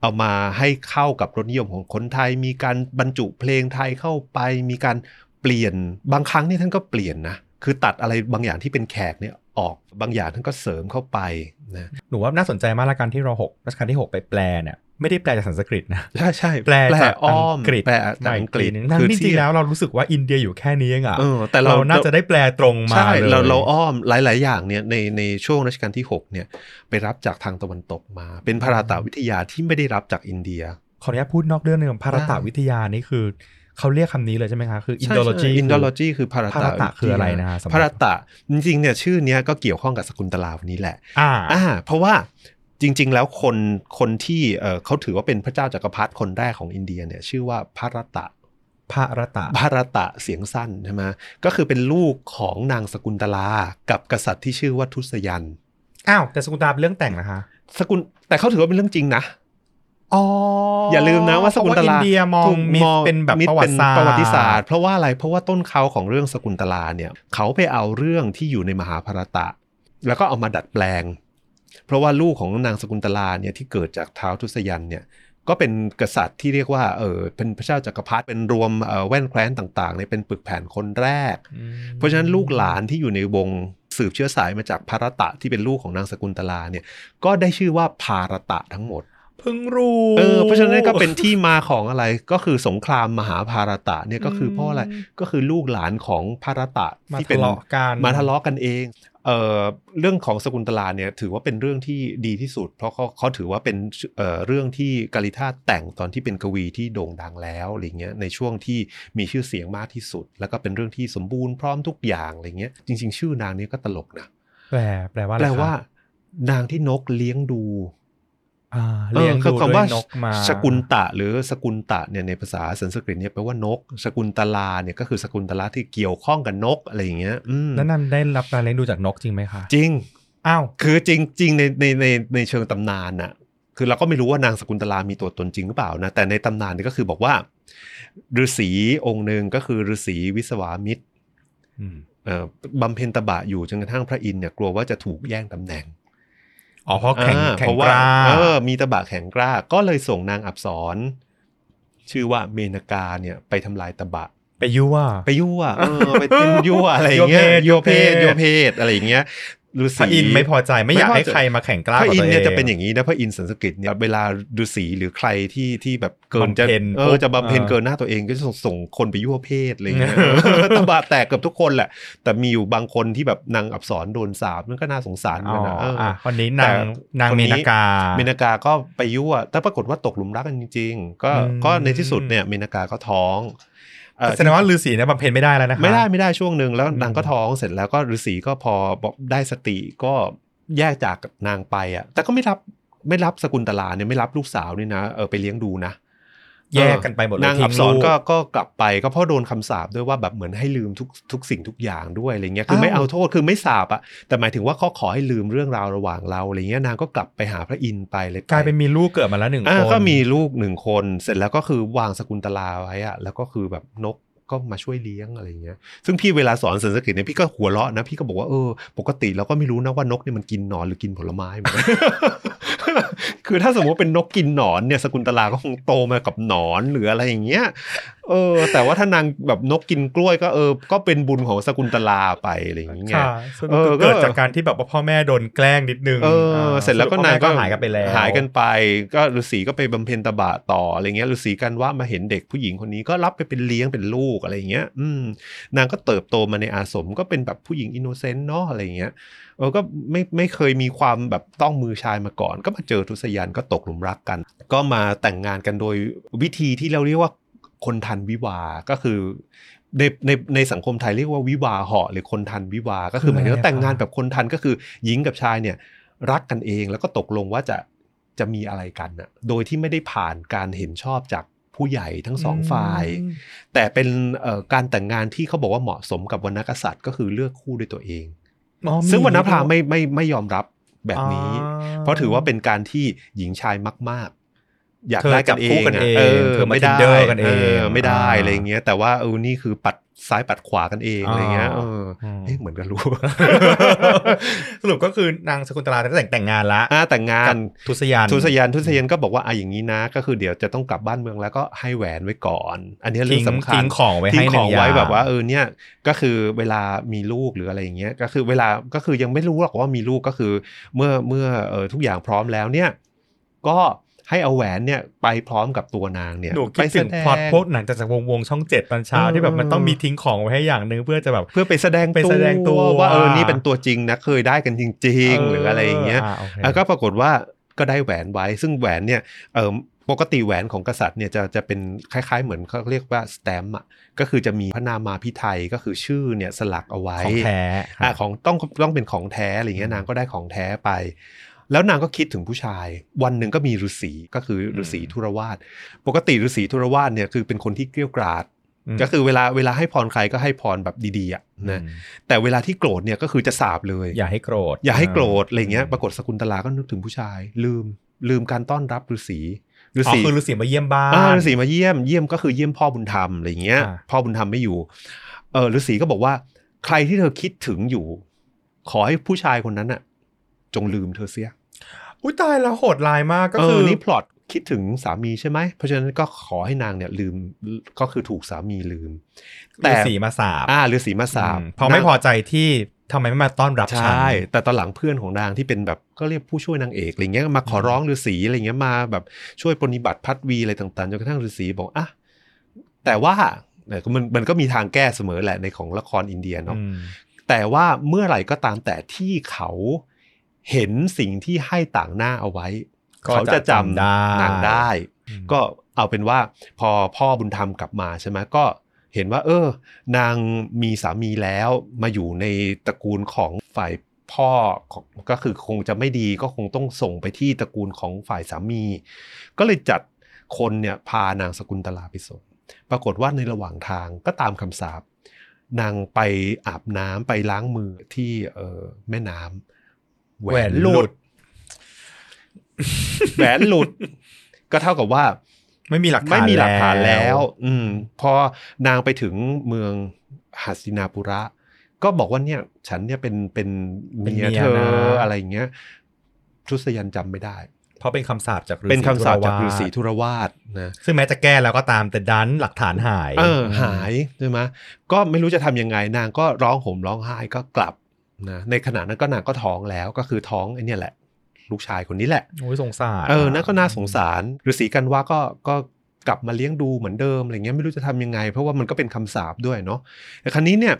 เอามาให้เข้ากับรสนิยมของคนไทย มีการบรรจุเพลงไทยเข้าไป มีการเปลี่ยนบางครั้งนี่ท่านก็เปลี่ยนนะ คือตัดอะไรบางอย่างที่เป็นแขกเนี่ยออกบางอย่างท่านก็เสริมเข้าไปนะหนูว่าน่าสนใจมากละกันที่รอหกรัชกาลที่หกไปแปลเนี่ยไม่ได้แปลจากสันสกฤตนะ ใช่ใช่แปลจากอ้อมอังกฤษแปลจากอังกฤษมาอีทีนึทั้งคือที่จริงๆแล้วเรารู้สึกว่าอินเดียอยู่แค่นี้เองอะเออแต่เราเราน่าจะได้แปลตรงมาใช่เลยเราเราอ้อมหลาย ๆ อย่างเนี่ยในในช่วงรัชกาลที่ 6 เนี่ย ไปรับจากทางตะวันตกมา เป็นพาราตาวิทยาที่ไม่ได้รับจากอินเดียขออนุญาตพูดนอกเรื่องหนึ่งพาราตาได้วิทยานี่คือ เขาเรียกคำนี้เลยใช่ไหมคะคือ Indology อินโดโลจีคือพารภารตะคืออะไรนะฮะสำหรับพารตะจริงๆเนี่ยชื่อเนี้ยก็เกี่ยวข้องกับสกุลตลาวันนี้แหละ อ่าอ่า เพราะว่าจริง ๆ แล้วคนคนที่เออเขาถือว่าเป็นพระเจ้าจักรพรรดิคนแรกของอินเดียเนี่ยชื่อว่าพารตะพระรตะพารตะเสียงสั้นใช่ไหมก็คือเป็นลูกของนางสกุลตลา กับกษัตริย์ที่ชื่อว่าทุสยัน อ้าว แต่สกุลตลาเป็นเรื่องแต่งนะคะ สกุลแต่เขาถือว่าเป็นเรื่องจริงนะ อ๋อออย่าลืมนะว่าสกุลตลาอินเดียมองถูกมิตรเป็นแบบมิตประวัติศาสตร์ประวัติศาสตร์ เพราะว่าอะไรเพราะว่าต้นเขาของเรื่องสกุลตลาเนี่ย เขาไปเอาเรื่องที่อยู่ในมหาภารตะ แล้วก็เอามาดัดแปลง เพราะว่าลูกของนางสกุลตลาเนี่ยที่เกิดจากเท้าวทุสยันเนี่ยก็เป็นกษัตริย์ที่เรียกว่าเออเป็นพระเจ้าจักรพรรดิเป็นรวมเอ่อแว่นแคว้นต่างๆเนี่ยเป็นปึกแผ่นคนแรกอืมเพราะฉะนั้นลูกหลานที่อยู่ในวงสืบเชื้อสายมาจากภารตะที่เป็นลูกของนางสกุลตลาเนี่ยก็ได้ชื่อว่าภารตะทั้งหมด เพิ่งรู้เออเพราะฉะนั้นก็เป็นที่มาของอะไรก็คือสงครามมหาภารตะเนี่ยก็คือเพราะอะไรก็คือลูกหลานของภารตะมาที่เป็ทะนเลาะกันมาทะเลาะกันเองเอ่อเรื่องของสกุลตลาเนี่ยถือว่าเป็นเรื่องที่ดีที่สุด เพราะเขาเขาถือว่าเป็นเอ่อเรื่องที่กาลิธาแต่งตอนที่เป็นกวีที่โด่งดังแล้วอะไรเงี้ยในช่วงที่มีชื่อเสียงมากที่สุด แล้วก็เป็นเรื่องที่สมบูรณ์พร้อมทุกอย่างอะไรเงี้ยจริง ๆ ชื่อนางนี้ก็ตลกนะแปลแปลว่าอะไรแปลคะว่า นางที่นกเลี้ยงดูอ่า เลี้ยงออคือดูคำว่าด้วยนกมาสกุลตะหรือสกุลตะเนี่ยในภาษาสันสกฤตเนี่ยแปลว่านก สกุลตลาเนี่ยก็คือสกุลตลาที่เกี่ยวข้องกับนกอะไรอย่างเงี้ยอืมแล้วนั่นได้รับการเลี้ยงดูจากนกจริงไหมคะจริงอ้าวคือจริงจริงในในในในเชิงตำนานน่ะคือเราก็ไม่รู้ว่านางสกุลตลามีตัวตนจริงหรือเปล่านะแต่ในตำนานเนี่ยก็คือบอกว่าฤาษีองค์หนึ่งก็คือฤาษีวิสวามิตรอืมเอ่อบำเพ็ญตบะอยู่จนกระทั่งพระอินทร์เนี่ยกลัวว่าจะถูกแย่งตำแหน่ง อ๋อเพราะแข็งอ่าแข็เพงราะกว่าล้าเออมีตบะแข็งกล้า ก็เลยส่งนางอับสรชื่อว่าเมนกาเนี่ยไปทำลายตบะไปยั่วไปยั่วเออไปเป็นยั่วอะไรอย่างเงี้ยยั่วเพศยั่วเพศอะไรอย่างเงี้ยฤาษีพระอินทร์ไม่พอใจไม่อยากไม่พอให้ใจใครมาแข่งกล้าพระอินทร์เนี่ยกับจะตัวเป็นอย่างนี้นะพระอินทร์สันสกฤตเนี่ยเวลาฤาษีหรือใครที่ที่แบบเกินจะบำเพ็ญเอปุ๊อบจะบำเพ็ญเออเกินหน้าตัวเองก็จะส่งส่งคนไปยั่วเพศอะไรอย่างเงี้ยตบะแตกเกับทุกคนแหละ แต่มีอยู่บางคนที่แบบนางอับสรโดนสาบมันก็น่าสงสารเหมือ๋อนอกันนะเออออะคนนี้แต่นางนางคนเมนี้นากาเมนากาก็ไปยั่วแต่ปรากฏว่าตกหลุมรักกันจริง ๆ ก็อืมก็ในที่สุดเนี่ยเมนากาก็ท้องเอ่อ แสดงว่าฤาษีเนี่ยบำเพ็ญไม่ได้แล้วนะคะไม่ได้ไม่ได้ช่วงหนึ่งแล้วอืมนางก็ท้องเสร็จแล้วก็ฤาษีก็พอบอกได้สติก็แยกจากนางไปอะแต่ก็ไม่รับไม่รับสกุลตลาเนี่ยไม่รับลูกสาวนี่นะเออไปเลี้ยงดูนะ แยกกันไปหมดเลยนางทิ้อับสรลูก็ก็กลับไปก็เพราะโดนคำสาปด้วยว่าแบบเหมือนให้ลืมทุกทุกสิ่งทุกอย่างด้วยอะไรเงี้ยคือไม่เอาโทษคือไม่สาปอะแต่หมายถึงว่าเขาขอให้ลืมเรื่องราวระหว่างเราอะไรเงี้ยนางก็กลับไปหาพระอินทร์ไปเลยกลายเป็นมีลูกเกิดมาแล้วหนึ่งอ่าคนก็มีลูกหนึ่งคน เสร็จแล้วก็คือวางสกุลตลาไว้อะแล้วก็คือแบบนก ก็มาช่วยเลี้ยงอะไรเงี้ย ซึ่งพี่เวลาสอนสันสกฤตเนี่ยพี่ก็หัวเราะนะ พี่ก็บอกว่าเออปกติเราก็ไม่รู้นะว่านกเนี่ยมันกินหนอนหรือกินผลไม้เหมือนคือถ้าสมมติเป็นนกกินหนอนเนี่ยสกุลตลาก็คงโตมากับหนอนหรืออะไรอย่างเงี้ย เออ แต่ว่าถ้านางแบบนกกินกล้วยก็เออ ก็เป็นบุญของสกุลตลาไปอะไรอย่างเงี้ยค่ะซึ่งเออเกิดก็จากการที่แบบว่าพ่อแม่โดนแกล้งนิดนึงเออาเสร็จแล้วก็พ่อม่นางก็หายกันไปแล้วหายกันไป ก็ฤาษีก็ไปบำเพ็ญตบะต่ออะไรเงี้ยฤาษีกันว่ามาเห็นเด็กผู้หญิงคนนี้ก็รับไปเป็นเลี้ยงเป็นลูกอะไรเงี้ย อืม นางก็เติบโตมาในอาสมก็เป็นแบบผู้หญิงอินโนเซนต์เนาะอะไรเงี้ยเออก็ไม่ไม่เคยมีความแบบต้องมือชายมาก่อน ก็มาเจอทุสยันก็ตกหลุมรักกัน ก็มาแต่งงานกันโดยวิธีที่เราเรียกว่า คนทันวิวาห์ก็คือในในในสังคมไทยเรียกว่าวิวาเหาะหรือคนทันวิวาห์ก็คือหมายถึงว่าแต่งงานแบบคนทันก็คือหญิงกับชายเนี่ยรักกันเองแล้วก็ตกลงว่าจะจะมีอะไรกันน่ะโดยที่ไม่ได้ผ่านการเห็นชอบจากผู้ใหญ่ทั้งสองฝ่ายอืมแต่เป็นเอ่อการแต่งงานที่เขาบอกว่าเหมาะสมกับวรรณกษัตริย์ ก็คือเลือกคู่ด้วยตัวเองอ๋อมีซึ่งวรรณพราหมณ์ไม่ไม่ไม่ยอมรับแบบนี้อ่าเพราะถือว่าเป็นการที่หญิงชายมากๆ อยากเธอได้กันเอจับคู่งกันอะเองเออเธอมาไม่ได้ Tinder กันเองไม่ได้อ่าอะไรเงี้ย แต่ว่าเออนี่คือปัดซ้ายปัดขวากันเองอะไรเงี้ยเอออืมเอ๊ะเหมือนกันรู้ สรุปก็คือนางสกุลตลาแต่งแต่งงานละอ่าแต่งงากับนทุสยานทุสยันทุสยันก็บอกว่าอะอย่างนี้นะ ก็คือเดี๋ยวจะต้องกลับบ้านเมืองแล้วก็ให้แหวนไว้ก่อน อันนี้เรื่อทิ้งงสำคัญทิ้งของไว้ทิ้ให้งของหนึ่ไว้ย่แบบว่าเออเนี่ยก็คือเวลามีลูกหรืออะไรอย่างเงี้ยก็คือเวลาก็คือยังไม่รู้หรอกว่ามีลูกก็คือ เมื่อเมื่อเออทุกอย่างพร้อมแล้วเนี่ย ก็ ให้เอาแหวนเนี่ยไปพร้อมกับตัวนางเนี่ยหนูไปคิดถึงแสดพล็อตพวกหนังจากวงวงช่องเจ็ดตอนเช้าเออที่แบบมันต้องมีทิ้งของไว้ให้อย่างหนึ่งเพื่อจะแบบเพื่อไปแสดงไปแสดงตัวว่าเออนี่เป็นตัวจริงนะเคยได้กันจริง ๆ หรืออะไรอย่างเงี้ยาโอเคแล้วก็ปรากฏว่าก็ได้แหวนไว้ซึ่งแหวนเนี่ยเออปกติแหวนของกษัตริย์เนี่ยจะจะเป็นคล้ายๆ เหมือนเขาเรียกว่าสแตมป์อะก็คือจะมีพระนามาพิไทยก็คือชื่อเนี่ยสลักเอาไว้ของแท้อะของต้องต้องเป็นของแท้อะไรเงี้ยนางก็ได้ของแท้ไป แล้วนางก็คิดถึงผู้ชาย วันหนึ่งก็มีฤาษีก็คือฤาษีธุรวาสปกติฤาษีธุรวาสเนี่ยคือเป็นคนที่เกลี้ยวกราดมก็คือเวลาเวลาให้พรใครก็ให้พรแบบดีๆอะนะอืมแต่เวลาที่โกรธเนี่ยก็คือจะสาบเลย อย่าให้โกรธ อย่าให้โกรธอะไรเงี้ยปรากฏสกุลตลาก็นึกถึงผู้ชาย ลืมลืมการต้อนรับฤาษีฤาอ๋อษีคือฤาษีมาเยี่ยมบ้านอ่าฤาษีมาเยี่ยมเยี่ยมก็คือเยี่ยมพ่อบุญธรรมอะไรเงี้ยอ่าพ่อบุญธรรมไม่อยู่เออฤาษีก็บอกว่า ใครที่เธอคิดถึงอยู่ ขอให้ผู้ชายคนนั้นน่ะ จงลืมเธอเสีย อุ้ยตายแล้วโหดร้ายมากก็เอคืออนี่พล็อตคิดถึงสามีใช่ไหม เพราะฉะนั้นก็ขอให้นางเนี่ยลืมก็คือถูกสามีลืมฤาษีมาสาบอ่าฤาษีมาสาบอืมเพราะไม่พอใจที่ทำไมไม่มาต้อนรับฉัน ใช่ แต่ตอนหลังเพื่อนของนางที่เป็นแบบก็เรียกผู้ช่วยนางเอกอะไรเงี้ยมาขอร้องฤาษีอะไรเงี้ยมาแบบช่วยปฏิบัติพัดวีอะไรต่างๆจนกระทั่งฤาษีบอกอะแต่ว่าเนี่ยมันมันก็มีทางแก้เสมอแหละในของละครอินเดียเนาะอืมแต่ว่าเมื่อไหร่ก็ตามแต่ที่เขา เห็นสิ่งที่ให้ต่างหน้าเอาไว้ก็เขาจะจำได้นางได้อืมก็เอาเป็นว่าพอพ่อบุญธรรมกลับมาใช่ไหมก็เห็นว่า เออ นางมีสามีแล้วมาอยู่ในตระกูลของฝ่ายพ่อของก็คือคงจะไม่ดีก็คงต้องส่งไปที่ตระกูลของฝ่ายสามี ก็เลยจัดคนเนี่ยพานางสกุลตลาไปส่งปรากฏว่าในระหว่างทางก็ตามคำสาปนางไปอาบน้ำไปล้างมือที่เออแม่น้ำ แหวนหลุด แหวนหลุด ก็เท่ากับว่า ไม่มีหลักฐานไม่มีหลักฐานแล้ววอืม พอนางไปถึงเมืองหัสตินาปุระ ก็บอกว่าเนี่ย ฉันเนี่ยเป็นเป็นเมียเธออะไรอย่างเงี้ยทุสยันจำไม่ได้ เพราะเป็นคำสาปจากฤาษีเป็นคำสาปจากธุฤาระวษีธุรวาสนะซึ่งแม้จะแก้แล้วก็ตามแต่ดันหลักฐานหาย เออ หายใช่ไหมก็ไม่รู้จะทำยังไงนางก็ร้องห่มร้องไห้ก็กลับ นะในขณะนั้นก็นางก็ท้องแล้วก็คือท้องไอ้เนี่ยแหละ ลูกชายคนนี้แหละโอ้ยสงสารเออนั่นก็น่าสงสารฤาษีกันว่าก็ก็กลับมาเลี้ยงดูเหมือนเดิมอะไรเงี้ยไม่รู้จะทำยังไง เพราะว่ามันก็เป็นคำสาปด้วยเนาะแต่คราวนี้เนี่ย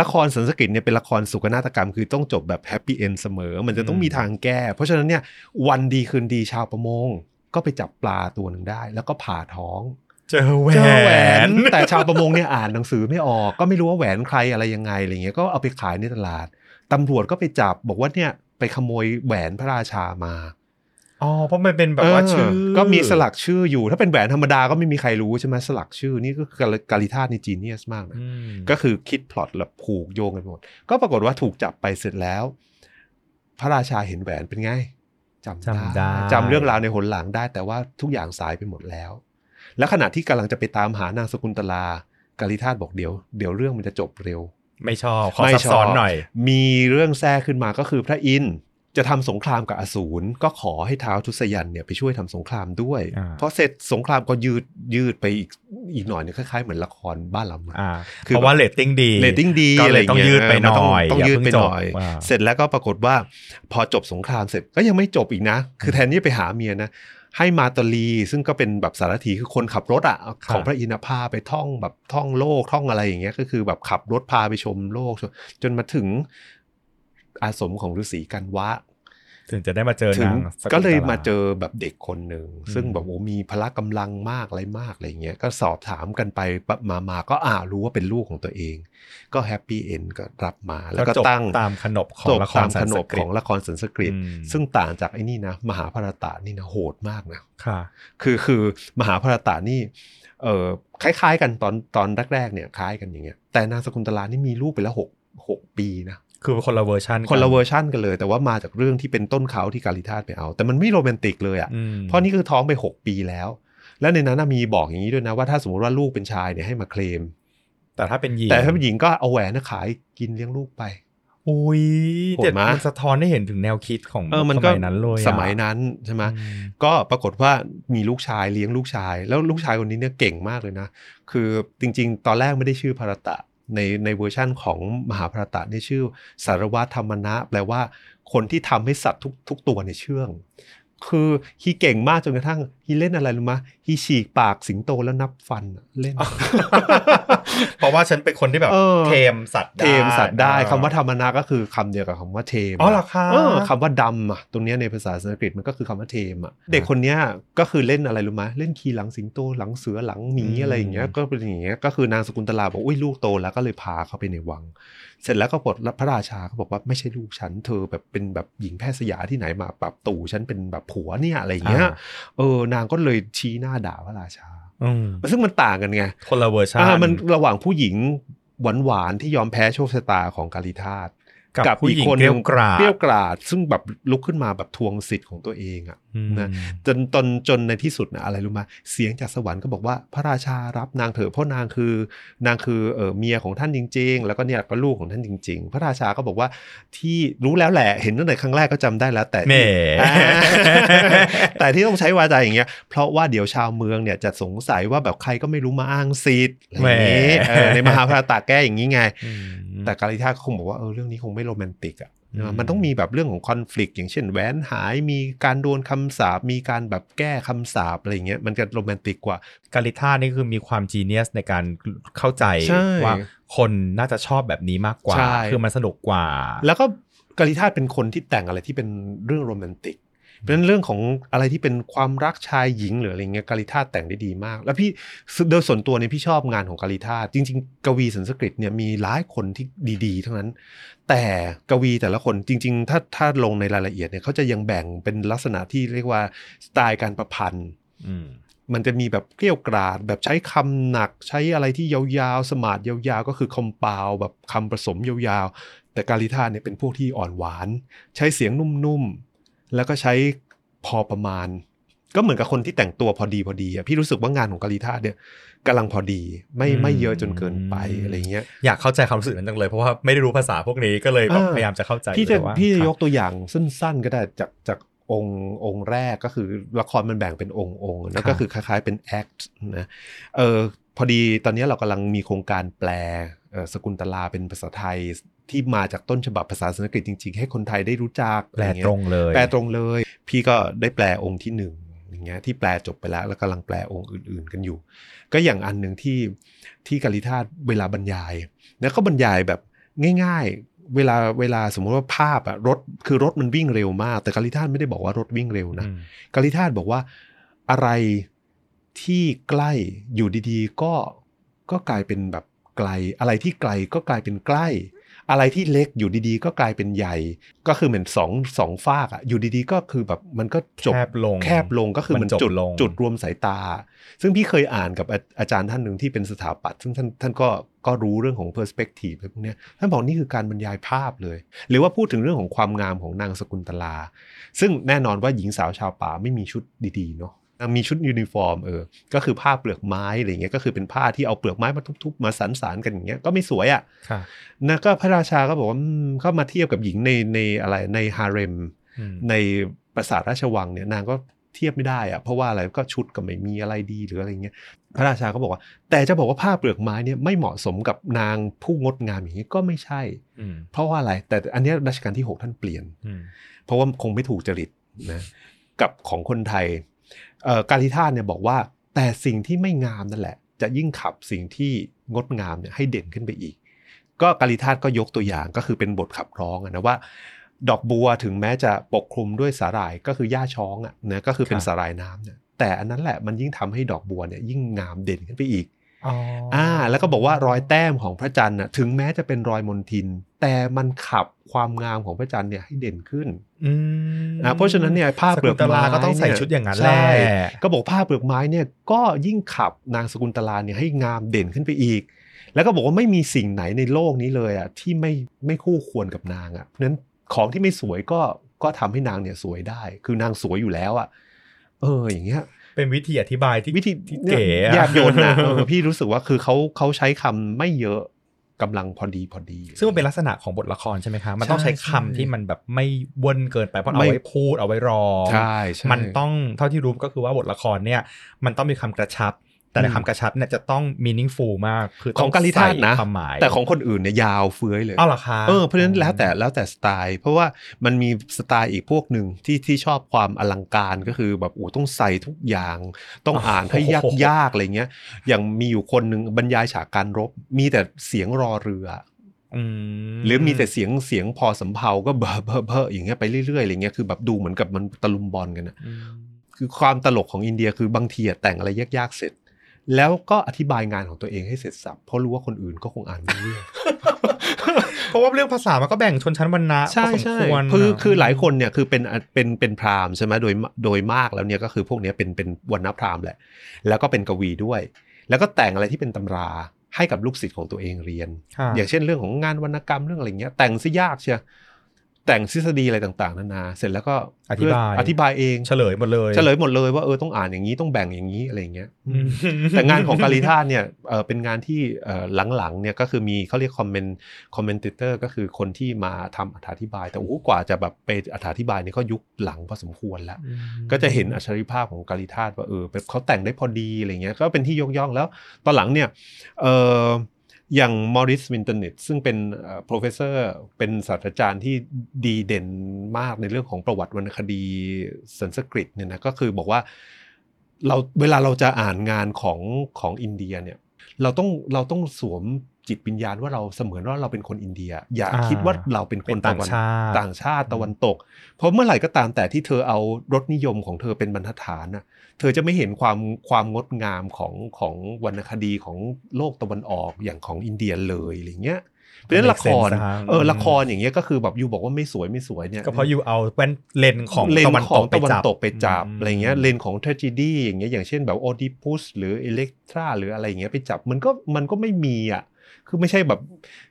ละครสันสกฤตเนี่ยเป็นละครสุขนาฏกรรม คือต้องจบแบบ happy end เสมอ มันจะต้องมีทางแก้ เพราะฉะนั้นเนี่ยวันดีคืนดีชาวประมง ก็ไปจับปลาตัวหนึ่งได้ แล้วก็ผ่าท้องเจอแหวนเจอแหวนแต่ชาวประมงเนี่ยอ่านหนังสือไม่ออก ก็ไม่รู้ว่าแหวนใครอะไรยังไงอะไรเงี้ยก็เอาไปขายในตลาด ตำรวจก็ไปจับบอกว่าเนี่ยไปขโมยแหวนพระราชามาอ๋อเพราะมันเป็นแบบว่าเออชื่อ ก็มีสลักชื่ออยู่ ถ้าเป็นแหวนธรรมดาก็ไม่มีใครรู้ใช่ไหมสลักชื่อนี่ก็คือกาลิธาตุในจีเนียสมากนะอืมก็คือคิดพล็อตแล้วผูกโยงกันหมด ก็ปรากฏว่าถูกจับไปเสร็จแล้ว พระราชาเห็นแหวนเป็นไงจำจำได้จำเรื่องราวในหนหลังได้ แต่ว่าทุกอย่างสายไปหมดแล้ว แล้วขณะที่กำลังจะไปตามหานางสกุลตลากาลิธาตุบอกเดี๋ยว เดี๋ยวเรื่องมันจะจบเร็ว ไม่ชอบ ขอไม่ซับชอบซ้อนหน่อย มีเรื่องแทรกขึ้นมาก็คือพระอินทร์จะทำสงครามกับอสูรก็ขอให้ท้าวทุสยันเนี่ยไปช่วยทำสงครามด้วยอ่าเพราะเสร็จสงครามก็ยืดยืดไปอีกอีกหน่อยเนี่ยคล้ายๆเหมือนละครบ้านเราอ่าคือเพราะว่าเรตติ้งดีเรตติ้งดีก็อะไรเลยต้องยืดไปหน่อยอะไรเงี้ยมันต้องยืดไปหน่อยอย่าเพิ่งจบอ่าเสร็จแล้วก็ปรากฏว่า พอจบสงครามเสร็จก็ยังไม่จบอีกนะ คือแทนที่จะไปหาเมียนะ ให้มาตาลีซึ่งก็เป็นแบบสารถีคือคนขับรถอะของพระอินทร์พาไปท่องแบบท่องโลกท่องอะไรอย่างเงี้ยก็คือแบบขับรถพาไปชมโลก จนมาถึงอาศรมของฤาษีกัณวะ ถึงจะได้มาเจอถึงนางศกุนตลาก็เลยมาเจอแบบเด็กคนหนึ่งอืมซึ่งแบบโอ้มีพละกำลังมากอะไรมากอะไรเงี้ยก็สอบถามกันไปมามาก็อ่ารู้ว่าเป็นลูกของตัวเอง ก็ happy end ก็รับมา แล้วก็จบตั้งตามขนบขอจงบละครตามสัขนนสบกขฤองตละครสันสกฤตอืมซึ่งต่างจากไอ้นี่นะ มหาภารตะนี่นะโหดมากนะค่ะ คือคือมหาภารตะนี่เออคล้าย ๆ กันตอนตอนแรกๆเนี่ยคล้ายกันอย่างเงี้ยแต่นางศกุนตลานี่มีลูกไปแล้วหกหกปีนะ คือคนละเวอร์ชันกันคนละเวอร์ชั่นกันเลย แต่ว่ามาจากเรื่องที่เป็นต้นเค้าที่กาลิทาสไปเอา แต่มันไม่โรแมนติกเลยอะ่ะอืมเพราะนี่คือท้องไป 6 ปีแล้ว แล้วในนั้นนะมีบอกอย่างนี้ด้วยนะว่าถ้าสมมติว่าลูกเป็นชายเนี่ยให้มาเคลม แต่ถ้าเป็นหญิงแต่ถ้าเป็นหญิงก็เอาแหวนนะขายกินเลี้ยงลูกไปอุ้ยโหดเจ็ดมะมันสะท้อนให้เห็นถึงแนวคิดของเออมันสก็มัยนั้นเลยอะสมัยนั้นใช่ไหมอืมก็ปรากฏว่ามีลูกชายเลี้ยงลูกชาย แล้วลูกชายคนนี้เนี่ยเก่งมากเลยนะ คือจริง ๆ ตอนแรกไม่ได้ชื่อภารตะ ในในเวอร์ชั่นของมหาภารตะเนี่ชื่อสารวัตรธรรมนะ แปลว่าคนที่ทำให้สัตว์ทุกทุกตัวในเชื่อง คือฮีเก่งมากจนกระทั่งฮีเล่นอะไรรู้ไหมฮีฉีกปากสิงโตแล้วนับฟันอะเล่น เพราะว่าฉันเป็นคนที่แบบเออเทมสัตว์ได้เทมสัตว์ได้อ่คำว่าธรรมนาก็คือคำเดียวกับคำว่าเทมอ๋อเหรอคะเออคำว่าดำอะตรงเนี้ยในภาษาสันสกฤตมันก็คือคำว่าเทมอะเด็กคนเนี้ยก็คือเล่นอะไรรู้ไหมเล่นขี่หลังสิงโตหลังเสือหลังหมีอะไรอย่างเงี้ยก็เป็นอย่างเงี้ยก็คือนางสกุลตลาบอกอุ้ยลูกโตแล้วก็เลยพาเขาไปในวังเสร็จแล้วก็ปลดพระราชาเขาบอกว่าไม่ใช่ลูกฉันเธอแบบเป็นแบบหญิงแพทย์สยาที่ไหนมาปรับตู่ฉันเป็นแบบผัวเนี่ยอะไรอย่างเงี้ยอ่าเออนางก็เลยชี้หน้าด่าพระราชาอืมซึ่งมันต่างกันไงคนละเวอร์ชันอ่ามันระหว่างผู้หญิงหวานหวานๆที่ยอมแพ้โชคชะตาของกาลิธาต กับผู้หญิงอีเกลียวกราดเกลียวกราด ซึ่งแบบลุกขึ้นมาแบบทวงสิทธิ์ของตัวเองอะอืมนะจนจนจนในที่สุดนะอะไรรู้ไหมาเสียงจากสวรรค์ก็บอกว่าพระราชารับนางเถอะเพราะนางคือนางคือเออเมียของท่านจริง ๆ แล้วก็เนี่ยก็ลูกของท่านจริง ๆ พระราชาก็บอกว่าที่รู้แล้วแหละเห็นตั้งแต่ครั้งแรกก็จำได้แล้วแต่แหมอ่าแต่ที่ต้องใช้วาจาอย่างเงี้ย เพราะว่าเดี๋ยวชาวเมืองเนี่ยจะสงสัยว่าแบบใครก็ไม่รู้มาอ้างสิทธิ์อะไรอย่างงี้แหมเออในมหาภารตะแก้อย่างนี้ไงอืมแต่กาลิท่าก็คงบอกว่าเออเรื่องนี้คงไม่โรแมนติกอะอืมมันต้องมีแบบเรื่องของคอน FLICT อย่างเช่นแหวนหายมีการโดนคำสาปมีการแบบแก้คำสาปอะไรอย่างเงี้ยมันจะโรแมนติกกว่า กาลิท่านี่คือมีความจีเนียสในการเข้าใจใช่ว่าคนน่าจะชอบแบบนี้มากกว่าใช่คือมันสนุกกว่า แล้วก็กาลิท่าเป็นคนที่แต่งอะไรที่เป็นเรื่องโรแมนติก เพราะฉะนั้นเรื่องของอะไรที่เป็นความรักชายหญิงหรืออะไรเงี้ยกาลิธาแต่งได้ดีมาก แล้วพี่โดยส่วนตัวเนี่ยพี่ชอบงานของกาลิธาจริง ๆ กวีสันสกฤตเนี่ยมีหลายคนที่ดีๆ ทั้งนั้น แต่กวีแต่ละคนจริง ๆ ถ้าถ้าลงในรายละเอียดเนี่ยเขาจะยังแบ่งเป็นลักษณะที่เรียกว่าสไตล์การประพันธ์อืมมันจะมีแบบเกลี้ยวกราด แบบใช้คำหนักใช้อะไรที่ยาวๆ สมาร์ทยาวๆ ก็คือคอมปาวแบบคำผสมยาวๆ แต่กาลิธาเนี่ยเป็นพวกที่อ่อนหวาน ใช้เสียงนุ่มๆ แล้วก็ใช้พอประมาณ ก็เหมือนกับคนที่แต่งตัวพอดีพอดีอะพี่รู้สึกว่างานของกาลิธาเนี่ยกำลังพอดีไม่อืมไม่เยอะจนเกินไปอะไรเงี้ยอยากเข้าใจความรู้สึกนั้นจังเลยเพราะว่าไม่ได้รู้ภาษาพวกนี้ก็เลยแบบอ่าพยายามจะเข้าใจพี่จะแต่ว่าพี่จะครับยกตัวอย่างสั้น ๆ ก็ได้จากจากองค์องค์แรกก็คือละครมันแบ่งเป็นองค์องค์แล้วก็คือคล้ายๆเป็น act นะเออพอดีตอนนี้เรากำลังมีโครงการแปลเอ่อสกุลตลาเป็นภาษาไทย ที่มาจากต้นฉบับภาษาสันสกฤตจริง ๆ ให้คนไทยได้รู้จักแปลอะไเยตรงเลย แปลตรงเลย พี่ก็ได้แปลองค์ที่หนึ่งอย่างเงี้ยที่แปลจบไปแล้ว แล้วกำลังแปลองค์อื่น ๆ กันอยู่ ก็อย่างอันหนึ่งที่ที่กาลิธาตุเวลาบรรยาย แล้วก็บรรยายแบบง่าย ๆ เวลาเวลาสมมติว่าภาพอะรถคือรถมันวิ่งเร็วมาก แต่กาลิธาตุไม่ได้บอกว่ารถวิ่งเร็วนะอืมกาลิธาตุบอกว่าอะไรที่ใกล้อยู่ดีๆ ก็ก็กลายเป็นแบบไกล อะไรที่ไกลก็กลายเป็นใกล้ อะไรที่เล็กอยู่ดีๆ ก็กลายเป็นใหญ่ ก็คือเหมือนสองสองฝากอะอยู่ดีๆ ก็คือแบบมันก็จบแคบลงแคบลงก็คือมันมันจบจุดลงจุดรวมสายตา ซึ่งพี่เคยอ่านกับอาอาจารย์ท่านหนึ่งที่เป็นสถาปัตย์ซึ่งท่านท่านก็ก็รู้เรื่องของ perspective อะไรพวกเนี้ยท่านบอกนี่คือการบรรยายภาพเลย หรือว่าพูดถึงเรื่องของความงามของนางศกุนตลา ซึ่งแน่นอนว่าหญิงสาวชาวป่าไม่มีชุดดีๆเนาะ มีชุดยูนิฟอร์มเออ ก็คือผ้าเปลือกไม้อะไรเงี้ย ก็คือเป็นผ้าที่เอาเปลือกไม้มาทุบๆ มาสานๆกันอย่างเงี้ย ก็ไม่สวยอะ่ะค่ะนะก็พระราชาก็บอกว่าอืมเข้ามาเทียบกับหญิงในในอะไรในฮาเร็มอืมในปราสาทราชวังเนี่ยนางก็เทียบไม่ได้อะเพราะว่าอะไรก็ชุดก็ไม่มีอะไรดีหรืออะไรเงี้ย พระราชาก็บอกว่า แต่จะบอกว่าผ้าเปลือกไม้เนี่ยไม่เหมาะสมกับนางผู้งดงามอย่างนี้ก็ไม่ใช่อืมเพราะว่าอะไร แต่อันเนี้ยรัชกาลที่หกท่านเปลี่ยนอืมเพราะว่าคงไม่ถูกจริตนะ กับของคนไทยเอ่อ การลิธาเนี่ยบอกว่า แต่สิ่งที่ไม่งามนั่นแหละ จะยิ่งขับสิ่งที่งดงามเนี่ยให้เด่นขึ้นไปอีก ก็กาลิธาก็ยกตัวอย่างก็คือเป็นบทขับร้องนะว่าดอกบัวถึงแม้จะปกคลุมด้วยสาหร่ายก็คือหญ้าช้องอะนะก็คือเป็นสาหร่ายน้ำเนี่ยแต่อันนั้นแหละมันยิ่งทำให้ดอกบัวเนี่ยยิ่งงามเด่นขึ้นไปอีก อ๋ออ่า แล้วก็บอกว่ารอยแต้มของพระจันทร์น่ะถึงแม้จะเป็นรอยมนทิน แต่มันขับความงามของพระจันทร์เนี่ยให้เด่นขึ้นอืมอ่าเพราะฉะนั้นเนี่ยผ้าเปลือกสกุลตไม้ลาก็ต้องใส่เนี่ชุดอย่างนั้นแหใช่ละก็บอกผ้าเปลือกไม้เนี่ยก็ยิ่งขับนางสกุลตลาเนี่ยให้งามเด่นขึ้นไปอีก แล้วก็บอกว่าไม่มีสิ่งไหนในโลกนี้เลยอะที่ไม่ไม่คู่ควรกับนางอะเพราะฉะนั้นของที่ไม่สวยก็ก็ทำให้นางเนี่ยสวยได้ คือนางสวยอยู่แล้วอะ เอออย่างเงี้ย เป็นวิธีอธิบายที่วิธีที่เก๋แยบยนต์นะเออพี่รู้สึกว่าคือเขาเขาใช้คำไม่เยอะกำลังพอดีพอดี ซึ่งมันเป็นลักษณะของบทละครใช่ไหมคะมันต้องใช่ใช้คำใช่ที่มันแบบไม่วนเกินไปเพราะเอาไม่ไว้พูดเอาไว้รองใช่ใช่มันต้องเท่าที่รู้ก็คือว่าบทละครเนี่ย มันต้องมีคำกระชับ แต่ในคำกระชับเนี่ยจะต้อง meaningful มาก คือขต้องการิธาตุนะใส่ความหมายแต่ของคนอื่นเนี่ยยาวเฟื้อยเลยอ้าวเหรอคะเออเพราะฉะนั้นแล้วแต่แล้วแต่สไตล์ เพราะว่ามันมีสไตล์อีกพวกหนึ่งที่ที่ชอบความอลังการก็คือแบบโอ้ต้องใส่ทุกอย่าง ต้องอ่านให้ยากยากๆอะไรเงี้ยอย่างมีอยู่คนหนึ่งบรรยายฉากการรบ มีแต่เสียงรอเรืออืมหรือมีแต่เสียงเสียงพอสำเพาก็เบอเบอเบออย่างเงี้ยไปเรื่อยๆอะไรเงี้ยคือแบบดูเหมือนกับมันตะลุมบอลกันนะอืมคือความตลกของอินเดียคือบางทีอะแต่งอะไรยากๆเสร็จ แล้วก็อธิบายงานของตัวเองให้เสร็จสับเพราะรู้ว่าคนอื่นก็คงอ่านไม่รู้เรื่องเพราะว่าเรื่องภาษามันก็แบ่งชนชั้นวรรณะใช่พอสมใช่ควรคือนะคือหลายคนเนี่ยคือเป็นเป็นเป็นพราหมณ์ใช่ไหมโดยโดยมากแล้วเนี่ยก็คือพวกเนี้ยเป็นเป็นวรรณพราหมณ์แหละ แล้วก็เป็นกวีด้วย แล้วก็แต่งอะไรที่เป็นตำราให้กับลูกศิษย์ของตัวเองเรียนค่ะอย่างเช่นเรื่องของงานวรรณกรรมเรื่องอะไรเงี้ยแต่งซะยากเชีย แต่งทฤษฎีอะไรต่างๆนานา เสร็จแล้วก็อธิบายเพื่ออธิบายเองเฉลยหมดเลยเฉลยหมดเลยว่าเออต้องอ่านอย่างนี้ต้องแบ่งอย่างนี้อะไรเงี้ยอืมแต่งานของกาลิธาตุเนี่ยเอ่อเป็นงานที่เอ่อหลังๆเนี่ยก็คือมีเขาเรียก comment commentator ก็คือคนที่มาทำอธิบาย แต่โอ้โหกว่าจะแบบไปอธิบายเนี่ยก็ยุคหลังพอสมควรแล้ว ก็จะเห็นอัจฉริยภาพของกาลิทาสว่าเออแบบเขาแต่งได้พอดีอะไรเงี้ยก็เป็นที่ยกย่องแล้ว ตอนหลังเนี่ยเออ อย่างมอริสวินเทอร์นิตซ์ซึ่งเป็น professor เป็นศาสตราจารย์ที่ดีเด่นมากในเรื่องของประวัติวรรณคดีสันสกฤตเนี่ยนะก็คือบอกว่าเราเวลาเราจะอ่านงานของของอินเดียเนี่ยเราต้องเราต้องสวม จิตวิญญาณว่าเราเสมือนว่าเราเป็นคนอินเดีย อย่าอ่าคิดว่าเราเป็นคเป็นนต่างตะวันชาติต่างชาติตะวันตก เพราะเมื่อไหร่ก็ตามแต่ที่เธอเอารสนิยมของเธอเป็นบรรทัดฐานน่ะเธอจะไม่เห็นความความงดงามของของวรรณคดีของโลกตะวันออกอย่างของอินเดียเลยอะไรเงี้ยเพราะฉะนั้นละคร Make sense นะฮะเออละครอย่างเงี้ยก็คือแบบยูบอกว่าไม่สวยไม่สวยเนี่ยก็เพราะอยู่เอาแว่นเลนส์ของเลนตะวันส์ของตกไปตะวันจับตกไปจับมอะไรเงี้ยเลนส์ของ tragedy อย่างเงี้ยอย่างเช่นแบบโอดิปุสหรืออิเล็กทราหรืออะไรอย่างเงี้ยไปจับมันก็มันก็ไม่มีอะ คือไม่ใช่แบบ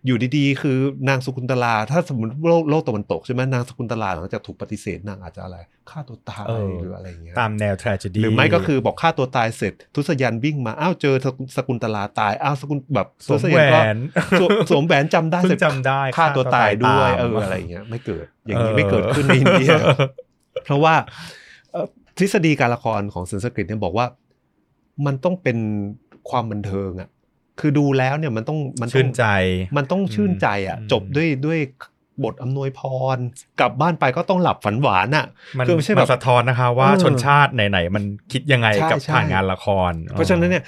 อยู่ดีๆ คือนางสกุลตลา ถ้าสมมติโลกโลกตะวันตกใช่ไหมนางสกุลตลาหลังจากถูกปฏิเสธนางอาจจะอะไรฆ่าตัวตายเออหรืออะไรอย่างเงี้ยตามแนว tragedy หรือไม่ก็คือบอกฆ่าตัวตายเสร็จ ทุสยันวิ่งมาอ้าวเจอสกุลตลาตายอ้าวสกุลแบบสวมทุศแหวยัก็นสวมสวมแหวนจำได้เพิ่งเสร็จจำได้ฆ่าตัวตายด้วยฆ่าเอตัวตายตามออะไรอย่างเงี้ยไม่เกิดอย่างนี้ไม่เกิดขึ้นในอินเดียเพราะว่าเอ่อทฤษฎีการละครของสันสกฤตเนี่ยบอกว่า มันต้องเป็นความบันเทิงอะ คือดูแล้วเนี่ยมันต้องมันต้องชื่นใจ มันต้องชื่นใจอะอืมจบด้วยด้วยบทอำนวยพร กลับบ้านไปก็ต้องหลับฝันหวานอะมันคือไม่ใช่แบบนสะท้อนนะคะว่าเออชนชาติไหนๆมันคิดยังไงใช่กับใช่ผ่านงานละคร เพราะฉะนั้นเนี่ย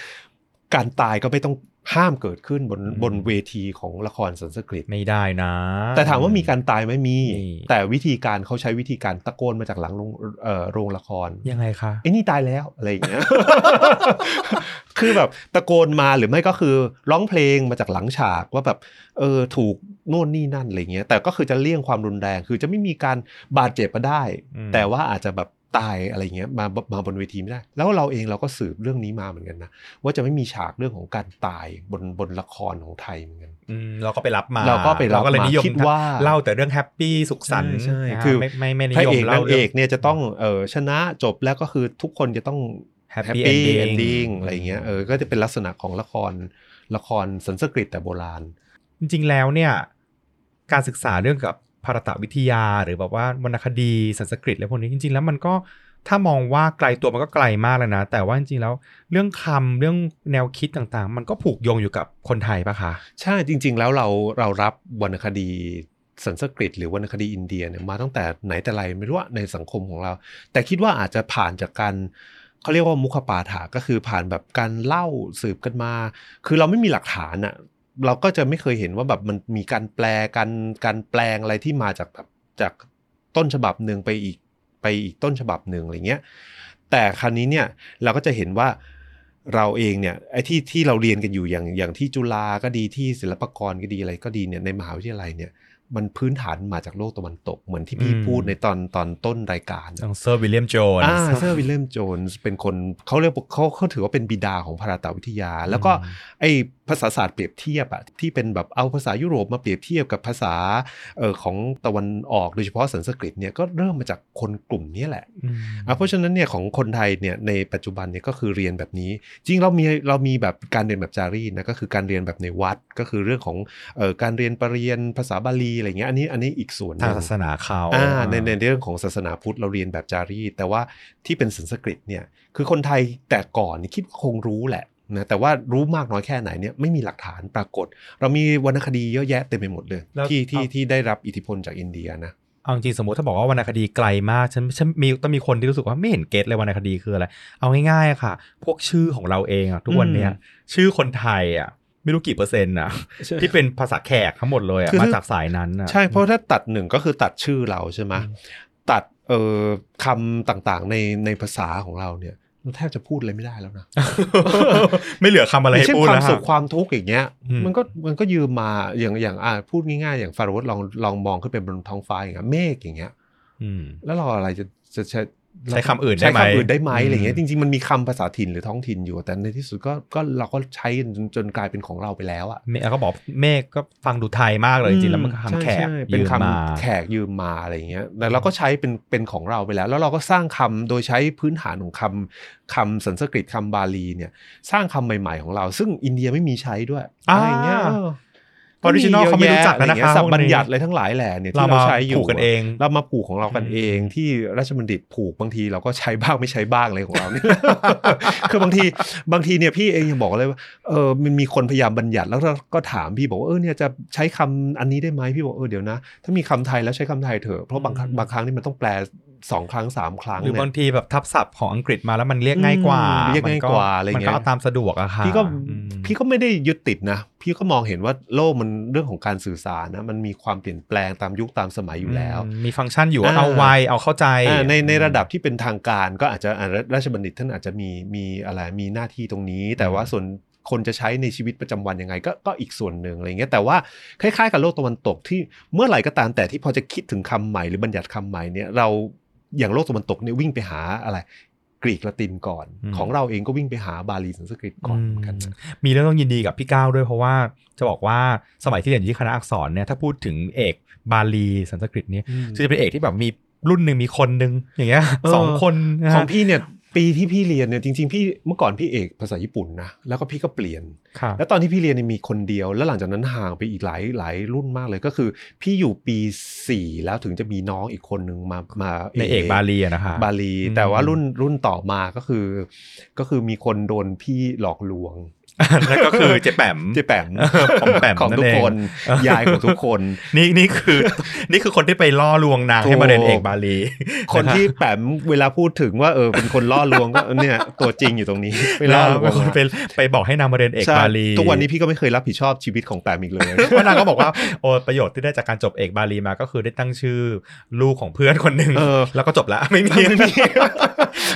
การตายก็ไม่ต้อง ห้ามเกิดขึ้นบนอืมบนเวทีของละครสันสกฤตไม่ได้นะ แต่ถามว่ามีการตายไหมมีมีแต่วิธีการเขาใช้วิธีการตะโกนมาจากหลังโรงเอ่อโรงละครยังไงคะไอ้นี่ตายแล้วอะไรอย่างเงี้ยคือแบบตะโกนมาหรือไม่ก็คือร้องเพลงมาจากหลังฉากว่าแบบเออถูกโน่นนี่นั่นอะไรเงี้ยแต่ก็คือจะเลี่ยงความรุนแรงคือจะไม่มีการบาดเจ็บมาได้อืมแต่ว่าอาจจะแบบ ตายอะไรเงี้ยมามาบนเวทีไม่ได้ แล้วเราเองเราก็สืบเรื่องนี้มาเหมือนกันนะว่าจะไม่มีฉากเรื่องของการตายบนบนละครของไทยเหมือนกันอืมเราก็ไปรับมาเราก็ไปรับก็เลยนิยมมาคิดว่าเล่าแต่เรื่องแฮปปี้สุขสันต์ใช่ใช่นะฮะคือไม่ไม่ไม่นิพระยมเอกเล่านางเรื่เอองกเนี่ยจะต้องเออชนะจบแล้วก็คือทุกคนจะต้อง Happy Happy ending ending อะไรเงี้ยเออก็จะเป็นลักษณะของละครละครสันสกฤตแต่โบราณ จริงๆแล้วเนี่ยการศึกษาเรื่องกับ ภารตวิทยาหรือแบบว่าวรรณคดีสันสกฤตอะไรพวกนี้จริง ๆ แล้วมันก็ถ้ามองว่าไกลตัวมันก็ไกลมากเลยนะ แต่ว่าจริงๆแล้วเรื่องคำเรื่องแนวคิดต่างๆ มันก็ผูกโยงอยู่กับคนไทยปะคะใช่จริง ๆ แล้วเราเรารับวรรณคดีสันสกฤตหรือวรรณคดีอินเดียเนี่ยมาตั้งแต่ไหนแต่ไรไม่รู้ว่าในสังคมของเรา แต่คิดว่าอาจจะผ่านจากการเขาเรียกว่ามุขปาฐาก็คือผ่านแบบการเล่าสืบกันมา คือเราไม่มีหลักฐานอะ เราก็จะไม่เคยเห็นว่าแบบมันมีการแปลการการแปลงอะไรที่มาจากแบบจากต้นฉบับหนึ่งไปอีกไปอีกต้นฉบับหนึ่งอะไรเงี้ย แต่ครั้นี้เนี่ยเราก็จะเห็นว่าเราเองเนี่ยไอ้ที่ที่เราเรียนกันอยู่อย่างอย่างที่จุฬาก็ดีที่ศิลปากรก็ดีอะไรก็ดีเนี่ยในมหาวิทยาลัยเนี่ย มันพื้นฐานมาจากโลกตะวันตก เหมือนที่พี่อืมพูดในตอนตอนต้นรายการทางเซอร์วิลเลียมโจนส์อ่าเซอร์วิลเลียมโจนส์เป็นคนเขาเรียกว่าเขาเขาถือว่าเป็นบิดาของภารตวิทยา แล้วก็ไอ้ภาษาศาสตร์เปรียบเทียบอะที่เป็นแบบเอาภาษายุโรปมาเปรียบเทียบกับภาษาเอ่อของตะวันออกโดยเฉพาะสันสกฤตเนี่ยก็เริ่มมาจากคนกลุ่มนี้แหละอืมอะเพราะฉะนั้นเนี่ยของคนไทยเนี่ยในปัจจุบันเนี่ยก็คือเรียนแบบนี้ จริงเรามีเรามีแบบการเรียนแบบจารีตนะก็คือการเรียนแบบในวัดก็คือเรื่องของเอ่อการเรียนเปรียญภาษาบาลีอะไรเงี้ยอันนี้อันนี้อีกส่วนหทางนึ่งทางศาสนาเขาอ่าในในเรื่องของศาสนาพุทธเราเรียนแบบจารีต แต่ว่าที่เป็นสันสกฤตเนี่ยคือคนไทยแต่ก่อนนี่คิดว่าคงรู้แหละนะแต่ว่ารู้มากน้อยแค่ไหนเนี่ยไม่มีหลักฐานปรากฏ เรามีวรรณคดีเยอะแยะเต็มไปหมดเลยแล้วที่ที่เอาที่ได้รับอิทธิพลจากอินเดียนะเอาจริงๆสมมติถ้าบอกว่าวรรณคดีไกลมากฉันฉันมีต้องมีคนที่รู้สึกว่าไม่เห็น get เลยวรรณคดีคืออะไร เอาง่ายๆอะค่ะ พวกชื่อของเราเองอะทุกวันเนี้ยอืมชื่อคนไทยอะ ไม่รู้กี่เปอร์เซ็นต์อะที่เป็นภาษาแขกทั้งหมดเลยอะคือมาจากสายนั้นอะใช่เพราะถ้าตัดหนึ่งก็คือตัดชื่อเราใช่ไหมอืมตัดเอ่อคำต่างๆในในภาษาของเราเนี่ยเราแทบจะพูดอะไรไม่ได้แล้วนะ ไม่เหลือคำอะไรอย่างให้เช่นพูดความแล้วสุขค่ะความทุกข์อย่างเงี้ยอืมมันก็มันก็ยืมมาอย่างอย่างอ่าพูดง่ายๆ อย่างฟาโรห์ลองลองมองขึ้นไปบนท้องฟ้าอย่างเงี้ยเมฆอย่างเงี้ยอืมแล้วเราอะไรจะจะ ใช้ใช้คำอื่นได้ใช้ไหมคำอื่นได้ไหมอืมอะไรเงี้ยจริงๆมันมีคำภาษาถิ่นหรือท้องถิ่นอยู่ แต่ในที่สุดก็ก็เราก็ใช้จนจนกลายเป็นของเราไปแล้วอะเมฆก็บอกเมฆก็ฟังดูไทยมากเลยจริงๆแล้วมันก็ใช่คำแขกใช่เป็นยืมคำมาแขกยืมมาอะไรอย่างเงี้ยแต่เราก็ใช้เป็นเป็นของเราไปแล้ว แล้วเราก็สร้างคำโดยใช้พื้นฐานของคำคำสันสกฤตคำบาลีเนี่ย สร้างคำใหม่ ๆของเรา ซึ่งอินเดียไม่มีใช้ด้วยอ่าอะไรอย่างเงี้ย เออ Original เขาไม่รู้จักแล้วนะคะสับพวกนี้บัญญัติอะไรทั้งหลายแหล่เนี่ยเราที่เรามาใช้อยู่ผูกกันเองเรามาผูกของเรากันอืมเอง ที่ราชบัณฑิตผูกบางทีเราก็ใช้บ้างไม่ใช้บ้างอะไรของเราเนี่ยคือบางทีบางทีเนี่ยพี่เองยังบอกเลยว่าเออมันมีคนพยายามบัญญัติแล้วก็ถามพี่บอกว่าเออเนี่ยจะใช้คำอันนี้ได้ไหมพี่บอกเออเดี๋ยวนะ ถ้ามีคำไทยแล้วใช้คำไทยเถอะเพราะบางครั้งอืมบางครั้งนี่มันต้องแปลสองครั้งสามครั้งหรือเนี่ยบางทีแบบทับศัพท์ของอังกฤษมาแล้วมันเรียกง่ายกว่าอืมเรียกง่ายกว่าอะไรมันเงี้ก็ยเอาตามสะดวกอะค่ะพี่ก็อืมพี่ก็ไม่ได้ยึดติดนะ พี่ก็มองเห็นว่าโลกมันเรื่องของการสื่อสารนะมันมีความเปลี่ยนแปลงตามยุคตามสมัยอยู่แล้วอืมมีฟังก์ชันอยู่ว่าอ่าเอาไวเอาเข้าใจอ่าในในระดับที่เป็นทางการก็อาจจะอ่าราชบัณฑิตท่านอาจจะมีมีอะไรมีหน้าที่ตรงนี้ แต่ว่าส่วนคนจะใช้ในชีวิตประจำวันยังไงก็ก็อีกส่วนหนึ่งอะไรเงี้ยแต่ว่าคล้ายๆ กับโลกตะวันตกที่เมื่อไหร่ก็ตามแต่ที่พอจะคิดถึงคำใหม่หรือบัญญัติคำใหม่เนี่ยเรา อย่างโลกตะวันตกเนี่ยวิ่งไปหาอะไรกรีกละตินก่อนอืมของเราเองก็วิ่งไปหาบาลีสันสกฤตก่อนเหมือนกันอืมมีเรื่องต้องยินดีกับพี่ก้าวด้วยเพราะว่าจะบอกว่าสมัยที่เรียนอยู่ที่คณะอักษรเนี่ยถ้าพูดถึงเอกบาลีสันสกฤตเนี่ยอืมจะเป็นเอกที่แบบมีรุ่นหนึ่งมีคนหนึ่งอย่างเงี้ยเออสองคนนะขฮะองพี่เนี่ย ปีที่พี่เรียนเนี่ยจริงๆพี่เมื่อก่อนพี่เอกภาษาญี่ปุ่นนะแล้วก็พี่ก็เปลี่ยนค่ะแล้วตอนที่พี่เรียนเนี่ยมีคนเดียว แล้วหลังจากนั้นห่างไปอีกหลายหลายรุ่นมากเลยก็คือ พี่อยู่ปีสี่แล้วถึงจะมีน้องอีกคนนึงมามาในเอกบาลีอะนะคะบาลีอืมแต่ว่ารุ่นรุ่นต่อมาก็คือ ก็คือมีคนโดนพี่หลอกลวง นั่นก็คือเจ๊แปมเจ๊แปมของแปมของนั่นทุกเองคนยายของทุกคน นี่นี่คือ นี่คือคนที่ไปล่อลวงนางให้มาเรียนเอกบาลี คนที่แปมเวลาพูดถึงว่าเออเป็นคนล่อลวงก็เนี่ยตัวจริงอยู่ตรงนี้ไปล่อลวเป็นงคนไปไปบอกให้นางมาเรียนเอกใช่บาลีทุกวันนี้พี่ก็ไม่เคยรับผิดชอบชีวิตของแปมอีกเลยเพราะนางก็บอกว่าโอ้ประโยชน์ที่ได้จากการจบเอกบาลีมาก็คือได้ตั้งชื่อลูกของเพื่อนคนหนึ่งเออแล้วก็จบละไม่มี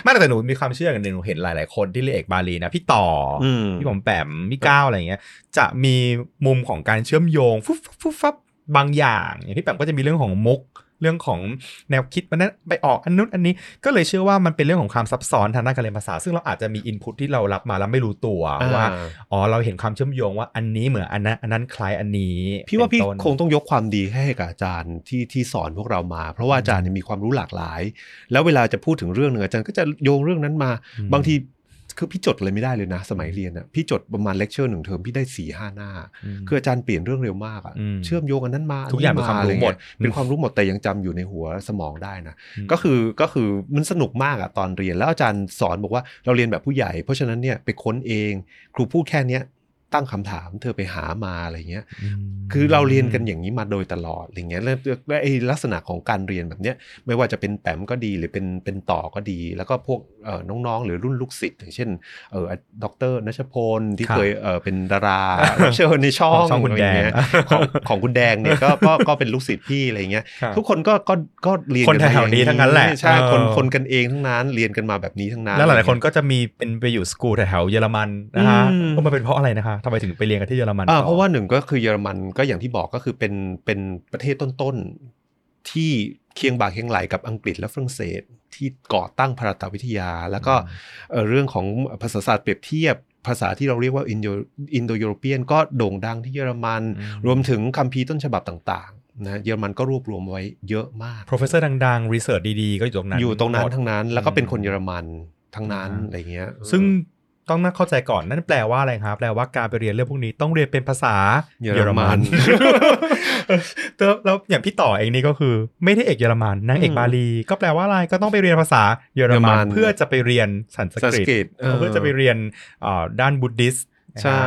ไม่มีไม่แต่หนูมีความเชื่อกันหนึ่งหนูเห็นหลาย ๆ คนที่เรียนเอกบาลีนะพี่ต่อออืมพี่ผมแปมพี่ก้าวอะไรอย่างเงี้ย จะมีมุมของการเชื่อมโยงฟุบฟุบฟุบฟับบางอย่าง อย่างพี่แปมก็จะมีเรื่องของมุก เรื่องของแนวคิดมันนั้นไปออกอันนู้นอันนี้ก็เลยเชื่อว่ามันเป็นเรื่องของความซับซ้อนทางด้านการเรียนภาษา ซึ่งเราอาจจะมีอินพุตที่เรารับมาแล้วไม่รู้ตัวว่าอ่าอ๋อเราเห็นความเชื่อมโยงว่าอันนี้เหมือนอันนั้นอันนั้นคล้ายอันนี้ พี่ว่าพี่เป็นต้นคงต้องยกความดีให้กับอาจารย์ที่ที่สอนพวกเรามา เพราะว่าอาจารย์เนี่ยมีความรู้หลากหลาย แล้วเวลาจะพูดถึงเรื่องหนึ่งอาจารย์ก็จะโยงเรื่องนั้นมาอืมบางที คือพี่จดเลยไม่ได้เลยนะ สมัยเรียนอะพี่จดประมาณเลคเชอร์หนึ่งเทอมพี่ได้สี่ห้าหน้าอืมคืออาจารย์เปลี่ยนเรื่องเร็วมากอะอืมเชื่อมโยงอันนั้นมาทุกอย่างเป็นความรู้หมดอะไรเงี้ยเป็นความรู้หมดแต่ยังจำอยู่ในหัวสมองได้นะอืมก็คือก็คือมันสนุกมากอะตอนเรียนแล้วอาจารย์สอนบอกว่าเราเรียนแบบผู้ใหญ่ เพราะฉะนั้นเนี่ยไปค้นเอง ครูพูดแค่เนี้ย ตั้งคำถามเธอไปหามาอะไรเงี้ยอืมคือเราเรียนกันอย่างนี้มาโดยตลอดอะไรเงี้ยแล้วแล้วไอ้ลักษณะของการเรียนแบบเนี้ยไม่ว่าจะเป็นแปมก็ดีหรือเป็นเป็นต่อก็ดี แล้วก็พวกเอ่อน้องๆ หรือรุ่นลูกศิษย์อย่างเช่นเออดรนัชพลที่ครับเคยเออเป็นดารารับเชิญในช่องช่องคุณแดงะไรเงี้ยของของคุณแดงเนี่ยก็ก็ก็เป็นลูกศิษย์พี่อะไรเงี้ยครับทุกคนก็ก็ก็เรียนคนกัมาแถวๆนี้อย่าทั้งนั้นแหละใช่คนเออคนกันเองทั้งนั้นเรียนกันมาแบบนี้ทั้งนั้นแล้วหลายๆคนก็จะมีเป็นไปอยู่สกูลแถวๆเยอรมันนะฮะอืมก็มันเป็นเพราะอะไรนะคะทำไมถึงไปเรียนกันที่เยอรมันอ่าต่อเพราะว่าหนึ่งก็คือเยอรมันก็อย่างที่บอกก็คือเป็นเป็นประเทศต้นๆที่เคียงบ่าเคียงไหลกับอังกฤษและฝรั่งเศสที่ก่อตั้งพาราตวิทยา แล้วก็เอ่อเรื่องของภาษาศาสตร์เปรียบเทียบภาษาที่เราเรียกว่าอินโดอินโดยุโรเปียนก็โด่งดังที่เยอรมันอืมรวมถึงคัมภีร์ต้นฉบับต่างๆนะเยอรมันก็รวบรวมไว้เยอะมาก professor ดังๆ research ดีๆ ก็อยู่ตรงนั้น อยู่ตรงนั้นหมดทั้งนั้น แล้วก็เป็นคนอืมเยอรมันทั้งนั้นอ่าอะไรเงี้ย ซึ่ง ต้องน่าเข้าใจก่อนนั่นแปลว่าอะไรครับ แปลว่าการไปเรียนเรื่องพวกนี้ต้องเรียนเป็นภาษาเยอรมันแล้วแล้วอย่างพี่ต่อเองนี่ก็คือ ไม่ได้เอกเยอรมันนางเอกอืมบาลี ก็แปลว่าอะไรก็ต้องไปเรียนภาษาเยอรมันเยอรมันเพื่อจะไปเรียนสันสสันสกฤตเออเพื่อจะไปเรียนอ่าด้าน Buddhist นะ ใช่ฮะ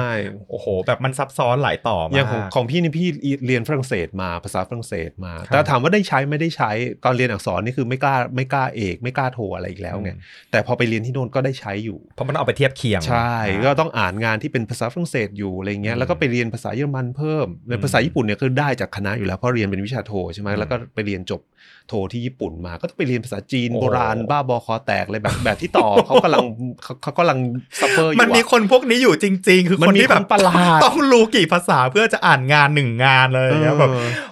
โอ้โห แบบมันซับซ้อนหลายต่อมากอย่างของของพี่นี่พี่เรียนฝรั่งเศสมาภาษาฝรั่งเศสมาครับแต่ถามว่าได้ใช้ไม่ได้ใช้ตอนเรียนอักษรนี่คือไม่กล้าไม่กล้าเอกไม่กล้าโทอะไรอีกแล้วไงอืมแต่พอไปเรียนที่โน่นก็ได้ใช้อยู่ เพราะมันเอาไปเทียบเคียง ใช่อ่าก็ต้องอ่านงานที่เป็นภาษาฝรั่งเศสอยู่อะไรเงี้ยอืมแล้วก็ไปเรียนภาษาเยอรมันเพิ่มในภาษาญี่ปุ่นเนี่ยคือได้จากคณะอยู่แล้วเพราะเรียนเป็นวิชาโทใช่ไหมอืมแล้วก็ไปเรียนจบโทที่ญี่ปุ่นมาก็ต้องไปเรียนภาษาจีนโอ้โบราณบ้าบอคอแตกอะไรแบบแบบที่ต่อเขากำลังเขาเขากำลัง suffer อยู่มันมีอะคนพวกนี้อยู่จริง ๆ คือมันคนมีที่แบบคนประหลาดต้องรู้กี่ภาษาเพื่อจะอ่านงานหนึ่งงานเลยอย่างเงี้ยแบบเออ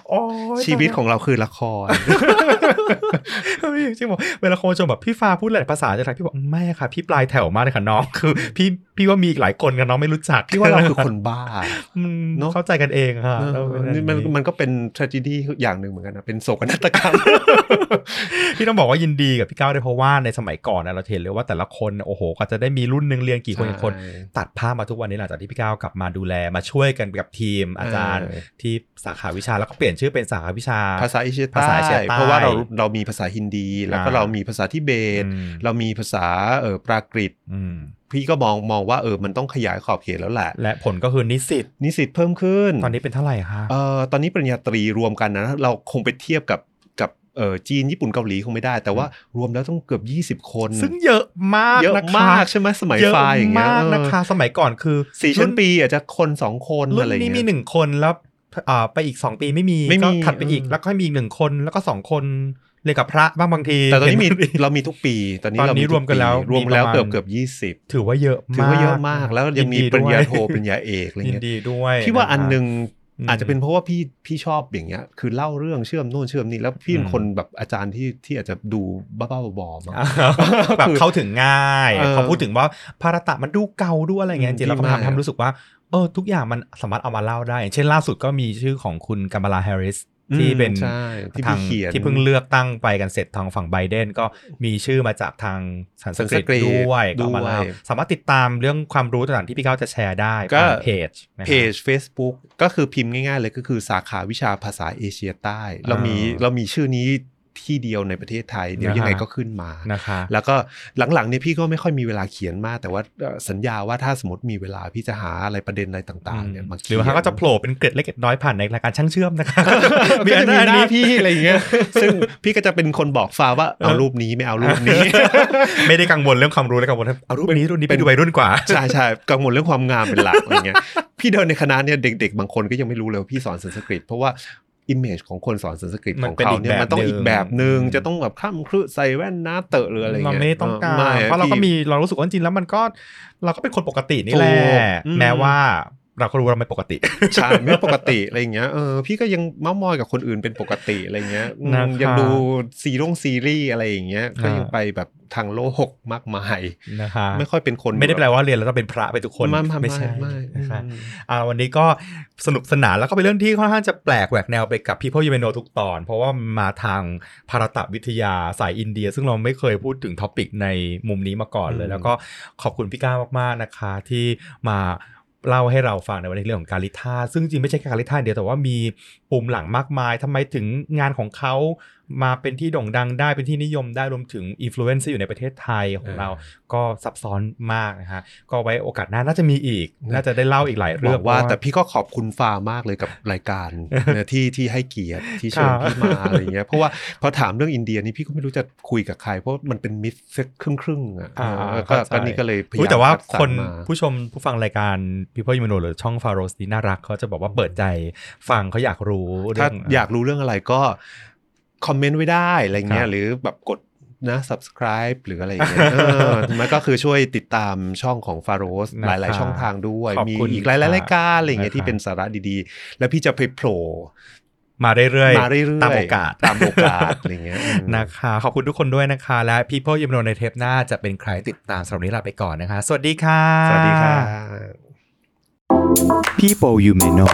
โอ้ย ชีวิตของเราคือละครเฮ้ยจริงบอกเวลาคนชมแบบพี่ฟ้าพูดหลายภาษาจะทักพี่บอกไม่ค่ะพี่ปลายแถวมากเลยค่ะน้องคือ พี่พี่ว่ามีอีกหลายคนกันน้องไม่รู้จักพี่ว่าเราคือคนบ้าอืมเนอะเข้าใจกันเองค่ะเออเราเป็นนี่มันแบบมันก็เป็น tragedy อย่างหนึ่งเหมือนกันนะเป็นโศกนาฏกรรมพี่ต้องบอกว่ายินดีกับพี่ก้าวด้วยเพราะว่าในสมัยก่อนนะเราเห็นเลยว่าแต่ละคนโอ้โห ก็จะได้มีรุ่นหนึ่งเรียนกี่คนกี่คนใช่ตัดภาพมาทุกวันนี้หลังจากที่พี่ก้าวกลับมาดูแลมาช่วยกันกับทีมอาจารย์เออที่สาขาวิชาแล้วก็เปลี่ยนชื่อเป็นสาขาวิชา ภาษาเอเชียภาใต้ษาเอเชียใต้เพราะว่าเราเรามีภาษาฮินดี แล้วก็อ่าเรามีภาษาทิเบตอืมเรามีภาษาเออปรากฤตอืมพี่ก็มองมองว่าเออมันต้องขยายขอบเขตแล้วแหละ และผลก็คือนิสิตนิสิตเพิ่มขึ้น ตอนนี้เป็นเท่าไหร่คะเออตอนนี้ปริญญาตรีรวมกันนะเราคงไปเทียบกับกับเออจีนญี่ปุ่นเกาหลีคงไม่ได้ แต่ว่ารวมแล้วต้องเกือบ 20 คน ซึ่งเยอะมากเยอะนะคะมากใช่ไหมสมัยเยอะไฟล์อย่างเงี้ยมากเออนะคะ สมัยก่อนคือสี่ชั้นปีอาจจะคนสองคนรุ่อะไรนนี้เงี้มียหนึ่งคนแล้วอ่า ไปอีกสองปีไม่มีไม่มีก็ถัดไปอีกเออแล้วก็ให้มีอีกหนึ่งคนแล้วก็สองคนเรียนกับพระบ้างบางที แต่ตอนนี้มีเห็เรามีทุกปี ตอนนี้ตอนเรานี้มีทุรวมกันแล้วปีรวมแล้วมีประมาณเกือบเกือบยี่สิบถือว่าเยอะมากถือว่าเยอะมาก แล้วยังมีนดีปริญญาด้วยโทปริญญาเอกอะไรยินเงี้ยดีด้วยพี่ว่าอันหนึ่งอืมอาจจะเป็นเพราะว่าพี่พี่ชอบอย่างเงี้ย คือเล่าเรื่องเชื่อมโน่นเชื่อมนี่แล้วพี่เป็นอืมคนแบบอาจารย์ที่ที่อาจจะดูบ้าๆบอๆมาแบบเข้าถึงง่ายเออเขาพูดถึงว่าภารตะมันดูเก่าดูอะไรเงี้ยอืมจริงๆแล้วก็ดีมากทำทำรู้สึกว่า เออทุกอย่างมันสามารถเอามาเล่าได้อย่างเช่นล่าสุดก็มีชื่อของคุณกัมบาลาแฮร์ริสที่เป็นใช่ที่ทาพี่งเขียนที่เพิ่งเลือกตั้งไปกันเสร็จทางฝั่งไบเดนก็มีชื่อมาจากทางสันสกฤตสันสกฤตด้วยก็เอามาด้วยเล่าสามารถติดตามเรื่องความรู้ต่างๆที่พี่ก้าวจะแชร์ได้ก็ผ่านเพจนะคเพรับจ Facebook ก็คือพิมพ์ง่ายๆเลยก็คือสาขาวิชาภาษาเอเชียใต้ เรามีอ่าเรามีชื่อนี้ ที่เดียวในประเทศไทย เดี๋ยวนะฮะยังไงก็ขึ้นมานะคะแล้วก็หลังๆเนี่ยพี่ก็ไม่ค่อยมีเวลาเขียนมาก แต่ว่าเอ่อสัญญาว่าถ้าสมมติมีเวลาพี่จะหาอะไรประเด็นอะไรต่างๆเนี่ยมาหเขีรืยอนว่าเขาก็จะโผล่เป็นเกร็ดเล็กเกร็ดน้อยผ่านในรายการช่างเชื่อมนะคะมีอันอัหน้านี้พี่อะไรอย่างเงี้ยซึ่งพี่ก็จะเป็นคนบอกฟ้าว่าเอารูปนี้ไม่เอารูปนี้ ไม่ได้กังวลเรื่องความรู้และกังวลเอารูปนี้รุ่นนี้ไปดูวัยรุ่นกว่าใช่ใช่กังวลเรื่องความงามเป็นหลักอะไรเงี้ยพี่เดินในคณะเนี่ยเด็ก ๆ บางคนก็ยังไม่รู้เลยว่าพี่สอนสันสกฤตเพราะว่า image ของคนสอนสันสกฤตมัขนองเป็นเขาอีกเนี่ยมันต้องแบบอีกแบบหนึ่งหนึ่งจะต้องแบบคร่ำครึใส่แว่นหน้าเตอะหรืออะไรเราเงี้ยไม่ได้ต้องการไม่เพราะเราก็พี่มีเรารู้สึกว่าจริงๆแล้วมันก็เราก็เป็นคนปกตินี่แหละถูกอืมแม้ว่า เราก็รู้ว่าเราไม่ปกติใช่ไม่ปกติอะไรเงี้ยเออพี่ก็ยังเม้ามอยกับคนอื่นเป็นปกติอะไรเงี้ยอืมนะครับยังดูซีรงซีรีส์อะไรอย่างเงี้ยก็ยังอ่าไปแบบทางโลกมากมายนะคะไม่ค่อยเป็นคนไม่ได้แปลว่าเรียนแล้วต้องเป็นพระไปทุกคนไม่ไม่ใช่ไม่นะคะอืมอ่าวันนี้ก็สนุกสนานแล้วก็เป็นเรื่องที่ค่อนข้างจะแปลกแหวกแนวไปกับ People You May Know ทุกตอน เพราะว่ามาทางภารตะวิทยาสายอินเดีย ซึ่งเราไม่เคยพูดถึง topic ในมุมนี้มาก่อนเลยอืมแล้วก็ขอบคุณพี่ก้ามากๆนะคะที่มา เล่าให้เราฟังในวันนี้เรื่องของกาลิทาสซึ่งจริงไม่ใช่แค่กาลิทาสเดียวแต่ว่ามีภูมิหลังมากมายทำไมถึงงานของเขา มาเป็นที่โด่งดังได้เป็นที่นิยมได้รวมถึงอิ f ฟลูเอนซ์อยู่ในประเทศไทยของเราก็ซับซ้อนมากนะฮะก็ไว้โอกาสหน้าน่าจะมีอีก น่าจะได้เล่าอีกหลายบเรื่อองกว่าเพระแต่พี่ก็ขอบคุณฟ้ามากเลยกับรายการนะที่ที่ให้เกียรติที่เชิญครับพี่มาอะไรเงี้ยเพราะว่าพอถามเรื่องอินเดียนี่พี่ก็ไม่รู้จะคุยกับใคร เพราะมันเป็นมิดสักครึ่งครึ่งๆอะอ่าเออเข้าก็ใจก็นี่ก็เลยพยาอุ๊ยยามแต่ว่าคัดสรรคนมาผู้ชมผู้ฟังรายการ People You Know หรือช่อง f a r o s นี่น่ารักเขาจะบอกว่าเปิดใจฟังเขาอยากรู้เรื่ถ้าองอยากรู้เรื่องอะไรก็ คอมเมนต์ไว้ได้อะไรเงี้ครัยบหรือแบบกดนะ subscribe หรืออะไรอย่างเงี้ยเออมันก็คือช่วยติดตามช่องของ f a r o s นะหครัลายบๆช่องทางด้วยขอบมีคุณอีกหลาย ๆ รายการอะไรเงี้ยนะครับที่เป็นสาระดีๆ แล้วพี่จะไปโผล่มาเรื่อยมาเรื่อยๆตามโอกาสตามโอกาสอะไรเงี้ยอืมนะคะ ขอบคุณทุกคนด้วยนะคะ และ People You Know ในเทปหน้าจะเป็นใครติดตามสำหรับวันนี้ลาไปก่อนนะคะ สวัสดีค่ะ สวัสดีค่ะ People you may know.